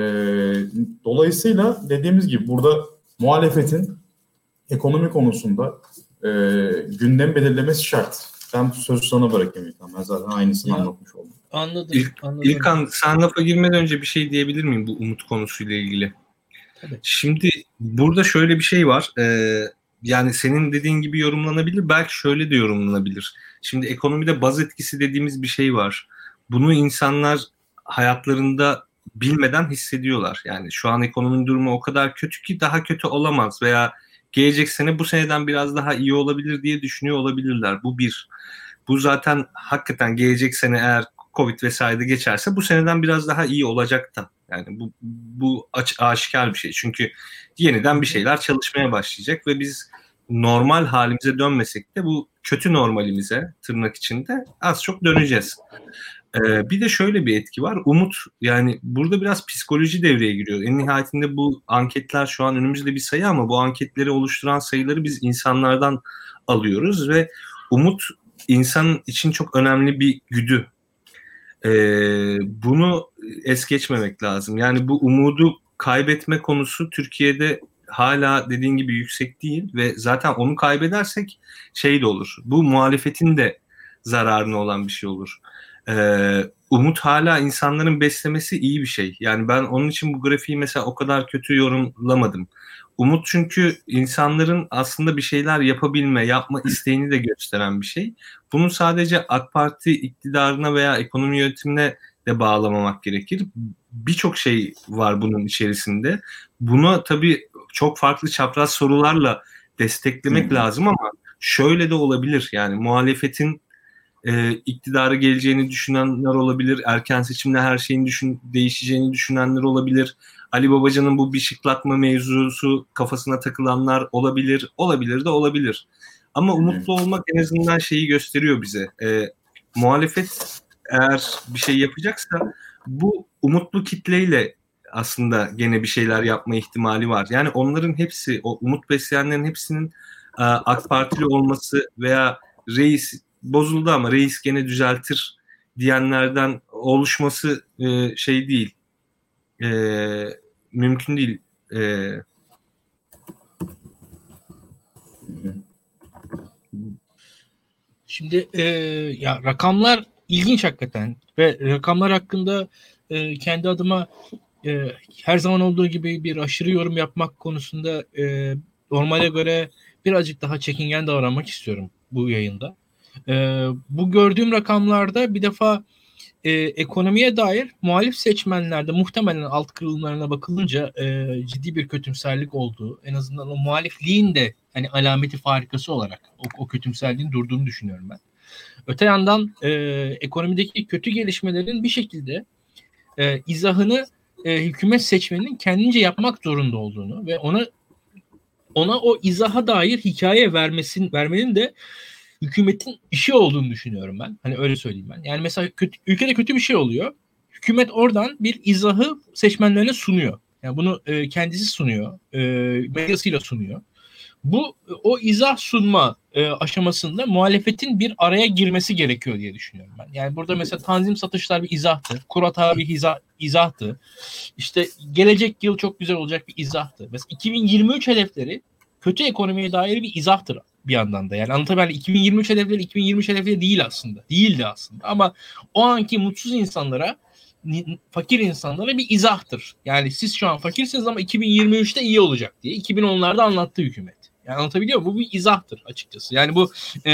dolayısıyla dediğimiz gibi burada muhalefetin ekonomi konusunda e, gündem belirlemesi şart. Ben bu sözü sana bırakayım İlkan. Ben zaten aynısını ya, anlatmış oldum. Anladım. İlk, anladım. İlkan sen lafa girmeden önce bir şey diyebilir miyim bu umut konusuyla ilgili? Tabii. Şimdi burada şöyle bir şey var. Ee, yani senin dediğin gibi yorumlanabilir. Belki şöyle de yorumlanabilir. Şimdi ekonomide baz etkisi dediğimiz bir şey var. Bunu insanlar hayatlarında bilmeden hissediyorlar. Yani şu an ekonominin durumu o kadar kötü ki daha kötü olamaz veya gelecek sene bu seneden biraz daha iyi olabilir diye düşünüyor olabilirler. Bu bir. Bu zaten hakikaten gelecek sene eğer Covid vesaire geçerse bu seneden biraz daha iyi olacak da. Yani bu, bu aç, aşikar bir şey. Çünkü yeniden bir şeyler çalışmaya başlayacak ve biz normal halimize dönmesek de bu kötü normalimize tırnak içinde az çok döneceğiz. Ee, bir de şöyle bir etki var. Umut yani burada biraz psikoloji devreye giriyor. En nihayetinde bu anketler şu an önümüzde bir sayı ama bu anketleri oluşturan sayıları biz insanlardan alıyoruz ve umut insan için çok önemli bir güdü. Ee, bunu es geçmemek lazım. Yani bu umudu kaybetme konusu Türkiye'de hala dediğin gibi yüksek değil ve zaten onu kaybedersek şey de olur. Bu muhalefetin de zararına olan bir şey olur e, umut hala insanların beslemesi iyi bir şey. Yani ben onun için bu grafiği mesela o kadar kötü yorumlamadım. Umut çünkü insanların aslında bir şeyler yapabilme, yapma isteğini de gösteren bir şey. Bunu sadece AK Parti iktidarına veya ekonomi yönetimine de bağlamamak gerekir. Birçok şey var bunun içerisinde. Bunu tabii çok farklı çapraz sorularla desteklemek lazım ama şöyle de olabilir. Yani muhalefetin e, iktidara geleceğini düşünenler olabilir. Erken seçimle her şeyin düşün, değişeceğini düşünenler olabilir. Ali Babacan'ın bu bir şıklatma mevzusu kafasına takılanlar olabilir. Olabilir de olabilir. Ama umutlu olmak en azından şeyi gösteriyor bize. E, muhalefet eğer bir şey yapacaksa bu umutlu kitleyle aslında gene bir şeyler yapma ihtimali var. Yani onların hepsi, o umut besleyenlerin hepsinin e, AK Partili olması veya reis bozuldu ama reis gene düzeltir diyenlerden oluşması e, şey değil. E, mümkün değil. E, Şimdi e, ya rakamlar ilginç hakikaten ve rakamlar hakkında e, kendi adıma e, her zaman olduğu gibi bir aşırı yorum yapmak konusunda e, normale göre birazcık daha çekingen davranmak istiyorum bu yayında. E, bu gördüğüm rakamlarda bir defa e, ekonomiye dair muhalif seçmenlerde muhtemelen alt kırılımlarına bakılınca e, ciddi bir kötümserlik olduğu, en azından o muhalifliğin de hani alameti farikası olarak o, o kötümserliğin durduğunu düşünüyorum ben. Öte yandan e, ekonomideki kötü gelişmelerin bir şekilde e, izahını e, hükümet seçmeninin kendince yapmak zorunda olduğunu ve ona ona o izaha dair hikaye vermesin vermenin de hükümetin işi olduğunu düşünüyorum ben. Hani öyle söyleyeyim ben. Yani mesela kötü, ülkede kötü bir şey oluyor. Hükümet oradan bir izahı seçmenlerine sunuyor. Yani bunu e, kendisi sunuyor. E, medyasıyla sunuyor. Bu o izah sunma e, aşamasında muhalefetin bir araya girmesi gerekiyor diye düşünüyorum ben. Yani burada mesela tanzim satışlar bir izahtı. Kurat bir izah, izahtı. İşte gelecek yıl çok güzel olacak bir izahtı. Mesela 2023 hedefleri kötü ekonomiye dair bir izahtır bir yandan da. Yani anlatabiliyor 2023 hedefleri 2023 hedefleri değil aslında. Değildi aslında. Ama o anki mutsuz insanlara fakir insanlara bir izahtır. Yani siz şu an fakirsiniz ama 2023'te iyi olacak diye 2010'larda anlattı hükümet. Yani anlatabiliyor muyum? Bu bir izahtır açıkçası. Yani bu e,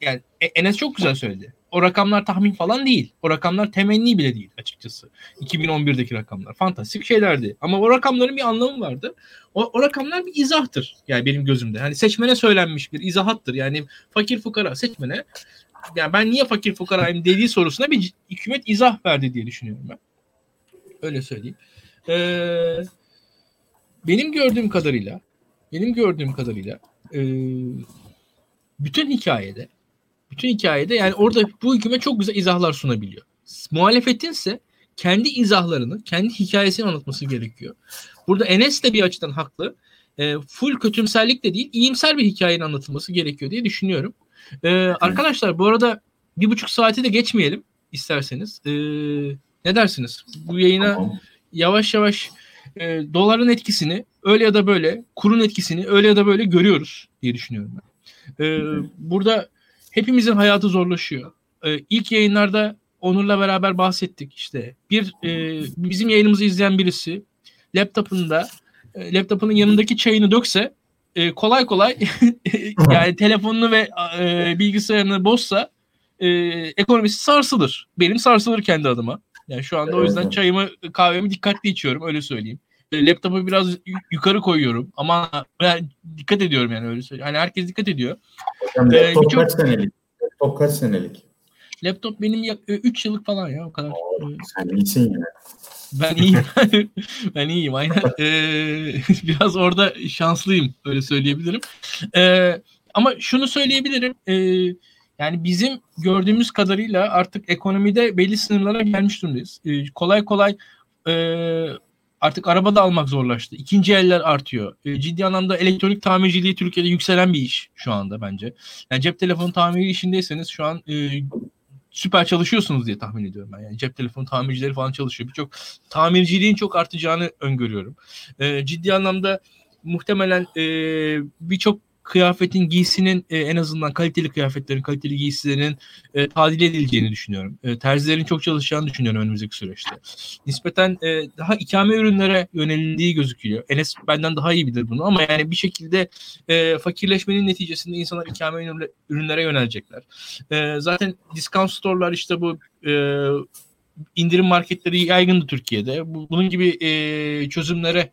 yani Enes çok güzel söyledi. O rakamlar tahmin falan değil. O rakamlar temenni bile değil açıkçası. 2011'deki rakamlar. Fantastik şeylerdi. Ama o rakamların bir anlamı vardı. O, o rakamlar bir izahtır. Yani benim gözümde. Hani seçmene söylenmiş bir izahattır. Yani fakir fukara seçmene yani ben niye fakir fukarayım dediği sorusuna bir hükümet izah verdi diye düşünüyorum ben. Öyle söyleyeyim. Ee, benim gördüğüm kadarıyla benim gördüğüm kadarıyla e, bütün hikayede bütün hikayede yani orada bu hükümet çok güzel izahlar sunabiliyor. Muhalefetin ise kendi izahlarını, kendi hikayesini anlatması gerekiyor. Burada Enes de bir açıdan haklı. E, full kötümserlik de değil, iyimser bir hikayenin anlatılması gerekiyor diye düşünüyorum. E, arkadaşlar bu arada bir buçuk saati de geçmeyelim isterseniz. E, ne dersiniz? Bu yayına tamam. yavaş yavaş e, doların etkisini öyle ya da böyle, kurun etkisini öyle ya da böyle görüyoruz diye düşünüyorum ben. E, burada hepimizin hayatı zorlaşıyor. E, ilk yayınlarda Onur'la beraber bahsettik işte. Bir e, bizim yayınımızı izleyen birisi laptopunda e, laptopunun yanındaki çayını dökse e, kolay kolay yani telefonunu ve e, bilgisayarını bozsa e, ekonomisi sarsılır. Benim sarsılır kendi adıma. Yani şu anda o yüzden çayımı kahvemi dikkatli içiyorum öyle söyleyeyim. E, laptopu biraz yukarı koyuyorum ama ben dikkat ediyorum yani öyle söyleyeyim. Hani herkes dikkat ediyor. Hocam, e, laptop ee, kaç senelik? Laptop kaç senelik? Laptop benim 3 e, yıllık falan ya o kadar. Oo, sen iyisin yine. Ben iyiyim. ben iyiyim aynen. Ee, biraz orada şanslıyım öyle söyleyebilirim. Ee, ama şunu söyleyebilirim. Ee, yani bizim gördüğümüz kadarıyla artık ekonomide belli sınırlara gelmiş durumdayız. Ee, kolay kolay e, artık araba da almak zorlaştı. İkinci eller artıyor. E, ciddi anlamda elektronik tamirciliği Türkiye'de yükselen bir iş şu anda bence. Yani cep telefonu tamiri işindeyseniz şu an e, süper çalışıyorsunuz diye tahmin ediyorum ben. Yani cep telefonu tamircileri falan çalışıyor. Birçok tamirciliğin çok artacağını öngörüyorum. E, ciddi anlamda muhtemelen e, birçok kıyafetin giysinin e, en azından kaliteli kıyafetlerin, kaliteli giysilerin e, tadil edileceğini düşünüyorum. E, terzilerin çok çalışacağını düşünüyorum önümüzdeki süreçte. Nispeten e, daha ikame ürünlere yönelildiği gözüküyor. Enes benden daha iyi bilir bunu ama yani bir şekilde e, fakirleşmenin neticesinde insanlar ikame ürünlere yönelecekler. E, zaten discount store'lar işte bu e, indirim marketleri yaygındı Türkiye'de. Bu, bunun gibi e, çözümlere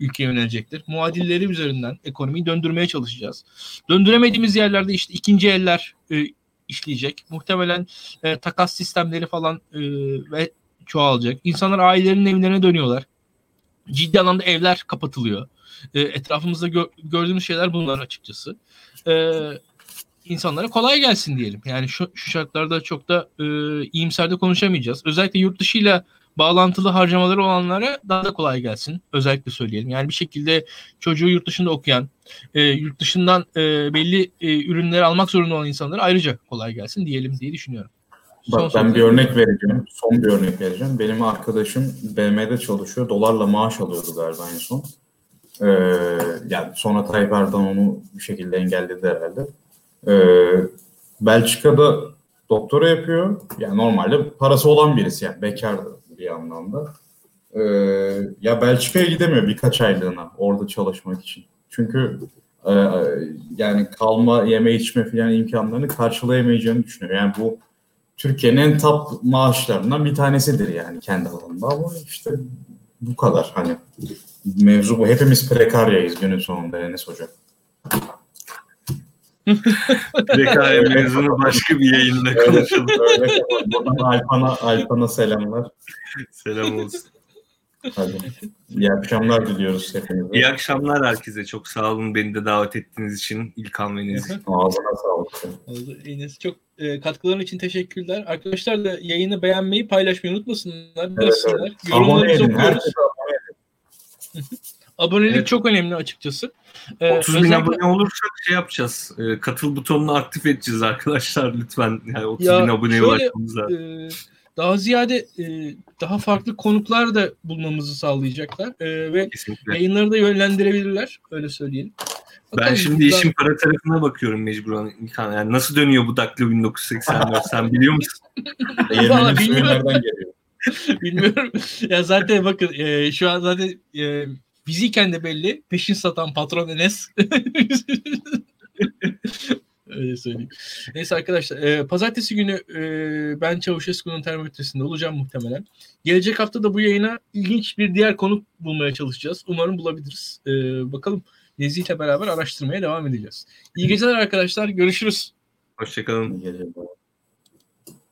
ülkeye yönelecektir. Muadilleri üzerinden ekonomiyi döndürmeye çalışacağız. Döndüremediğimiz yerlerde işte ikinci eller e, işleyecek. Muhtemelen e, takas sistemleri falan e, ve çoğalacak. İnsanlar ailelerinin evlerine dönüyorlar. Ciddi anlamda evler kapatılıyor. E, etrafımızda gö- gördüğümüz şeyler bunlar açıkçası. E, insanlara kolay gelsin diyelim. Yani şu, şu şartlarda çok da e, iyimser de konuşamayacağız. Özellikle yurt dışıyla bağlantılı harcamaları olanlara daha da kolay gelsin. Özellikle söyleyelim. Yani bir şekilde çocuğu yurt dışında okuyan, e, yurt dışından e, belli e, ürünleri almak zorunda olan insanlara ayrıca kolay gelsin diyelim diye düşünüyorum. Bak Son ben bir örnek vereceğim. Son bir örnek vereceğim. Benim arkadaşım BM'de çalışıyor. Dolarla maaş alıyordu galiba en son. Ee, yani sonra Tayyip Erdoğan onu bir şekilde engelledi herhalde. Ee, Belçika'da doktora yapıyor. Yani normalde parası olan birisi yani bekar bir anlamda. Ee, ya Belçika'ya gidemiyor birkaç aylığına orada çalışmak için. Çünkü e, yani kalma, yeme içme filan imkanlarını karşılayamayacağını düşünüyor. Yani bu Türkiye'nin en top maaşlarından bir tanesidir yani kendi alanında ama işte bu kadar hani mevzu bu. Hepimiz prekaryayız günün sonunda Enes Hoca. Prekarya mevzunu başka bir yayında konuşalım. Buradan Alpan'a, Alpan'a selamlar. Selam olsun. Hadi. İyi akşamlar diliyoruz hepinize. İyi akşamlar herkese. Çok sağ olun beni de davet ettiğiniz için İlkan ve Enes. Ağzına sağlık. Enes çok e, katkıların için teşekkürler. Arkadaşlar da yayını beğenmeyi, paylaşmayı unutmasınlar. Evet, evet. Yorumlarınızı okuyoruz. Abonelik evet. çok önemli açıkçası. Ee, 30 bin özellikle... abone olursak şey yapacağız. E, katıl butonunu aktif edeceğiz arkadaşlar lütfen. Yani 30 ya bin aboneye ulaşmamız lazım. E, daha ziyade e, daha farklı konuklar da bulmamızı sağlayacaklar e, ve Kesinlikle. yayınları da yönlendirebilirler öyle söyleyelim. Bakalım ben şimdi işin para tarafına bakıyorum mecburen. Yani nasıl dönüyor bu Daktilo 1984 sen biliyor musun? Valla bilmiyorum. bilmiyorum. Ya zaten bakın e, şu an zaten e, fiziyken de belli. Peşin satan patron Enes. Öyle söyleyeyim. Neyse arkadaşlar. E, pazartesi günü e, ben Çavuşesku'nun termometresinde olacağım muhtemelen. Gelecek hafta da bu yayına ilginç bir diğer konuk bulmaya çalışacağız. Umarım bulabiliriz. E, bakalım Nezih ile beraber araştırmaya devam edeceğiz. İyi geceler arkadaşlar. Görüşürüz. Hoşçakalın. İyi geceler.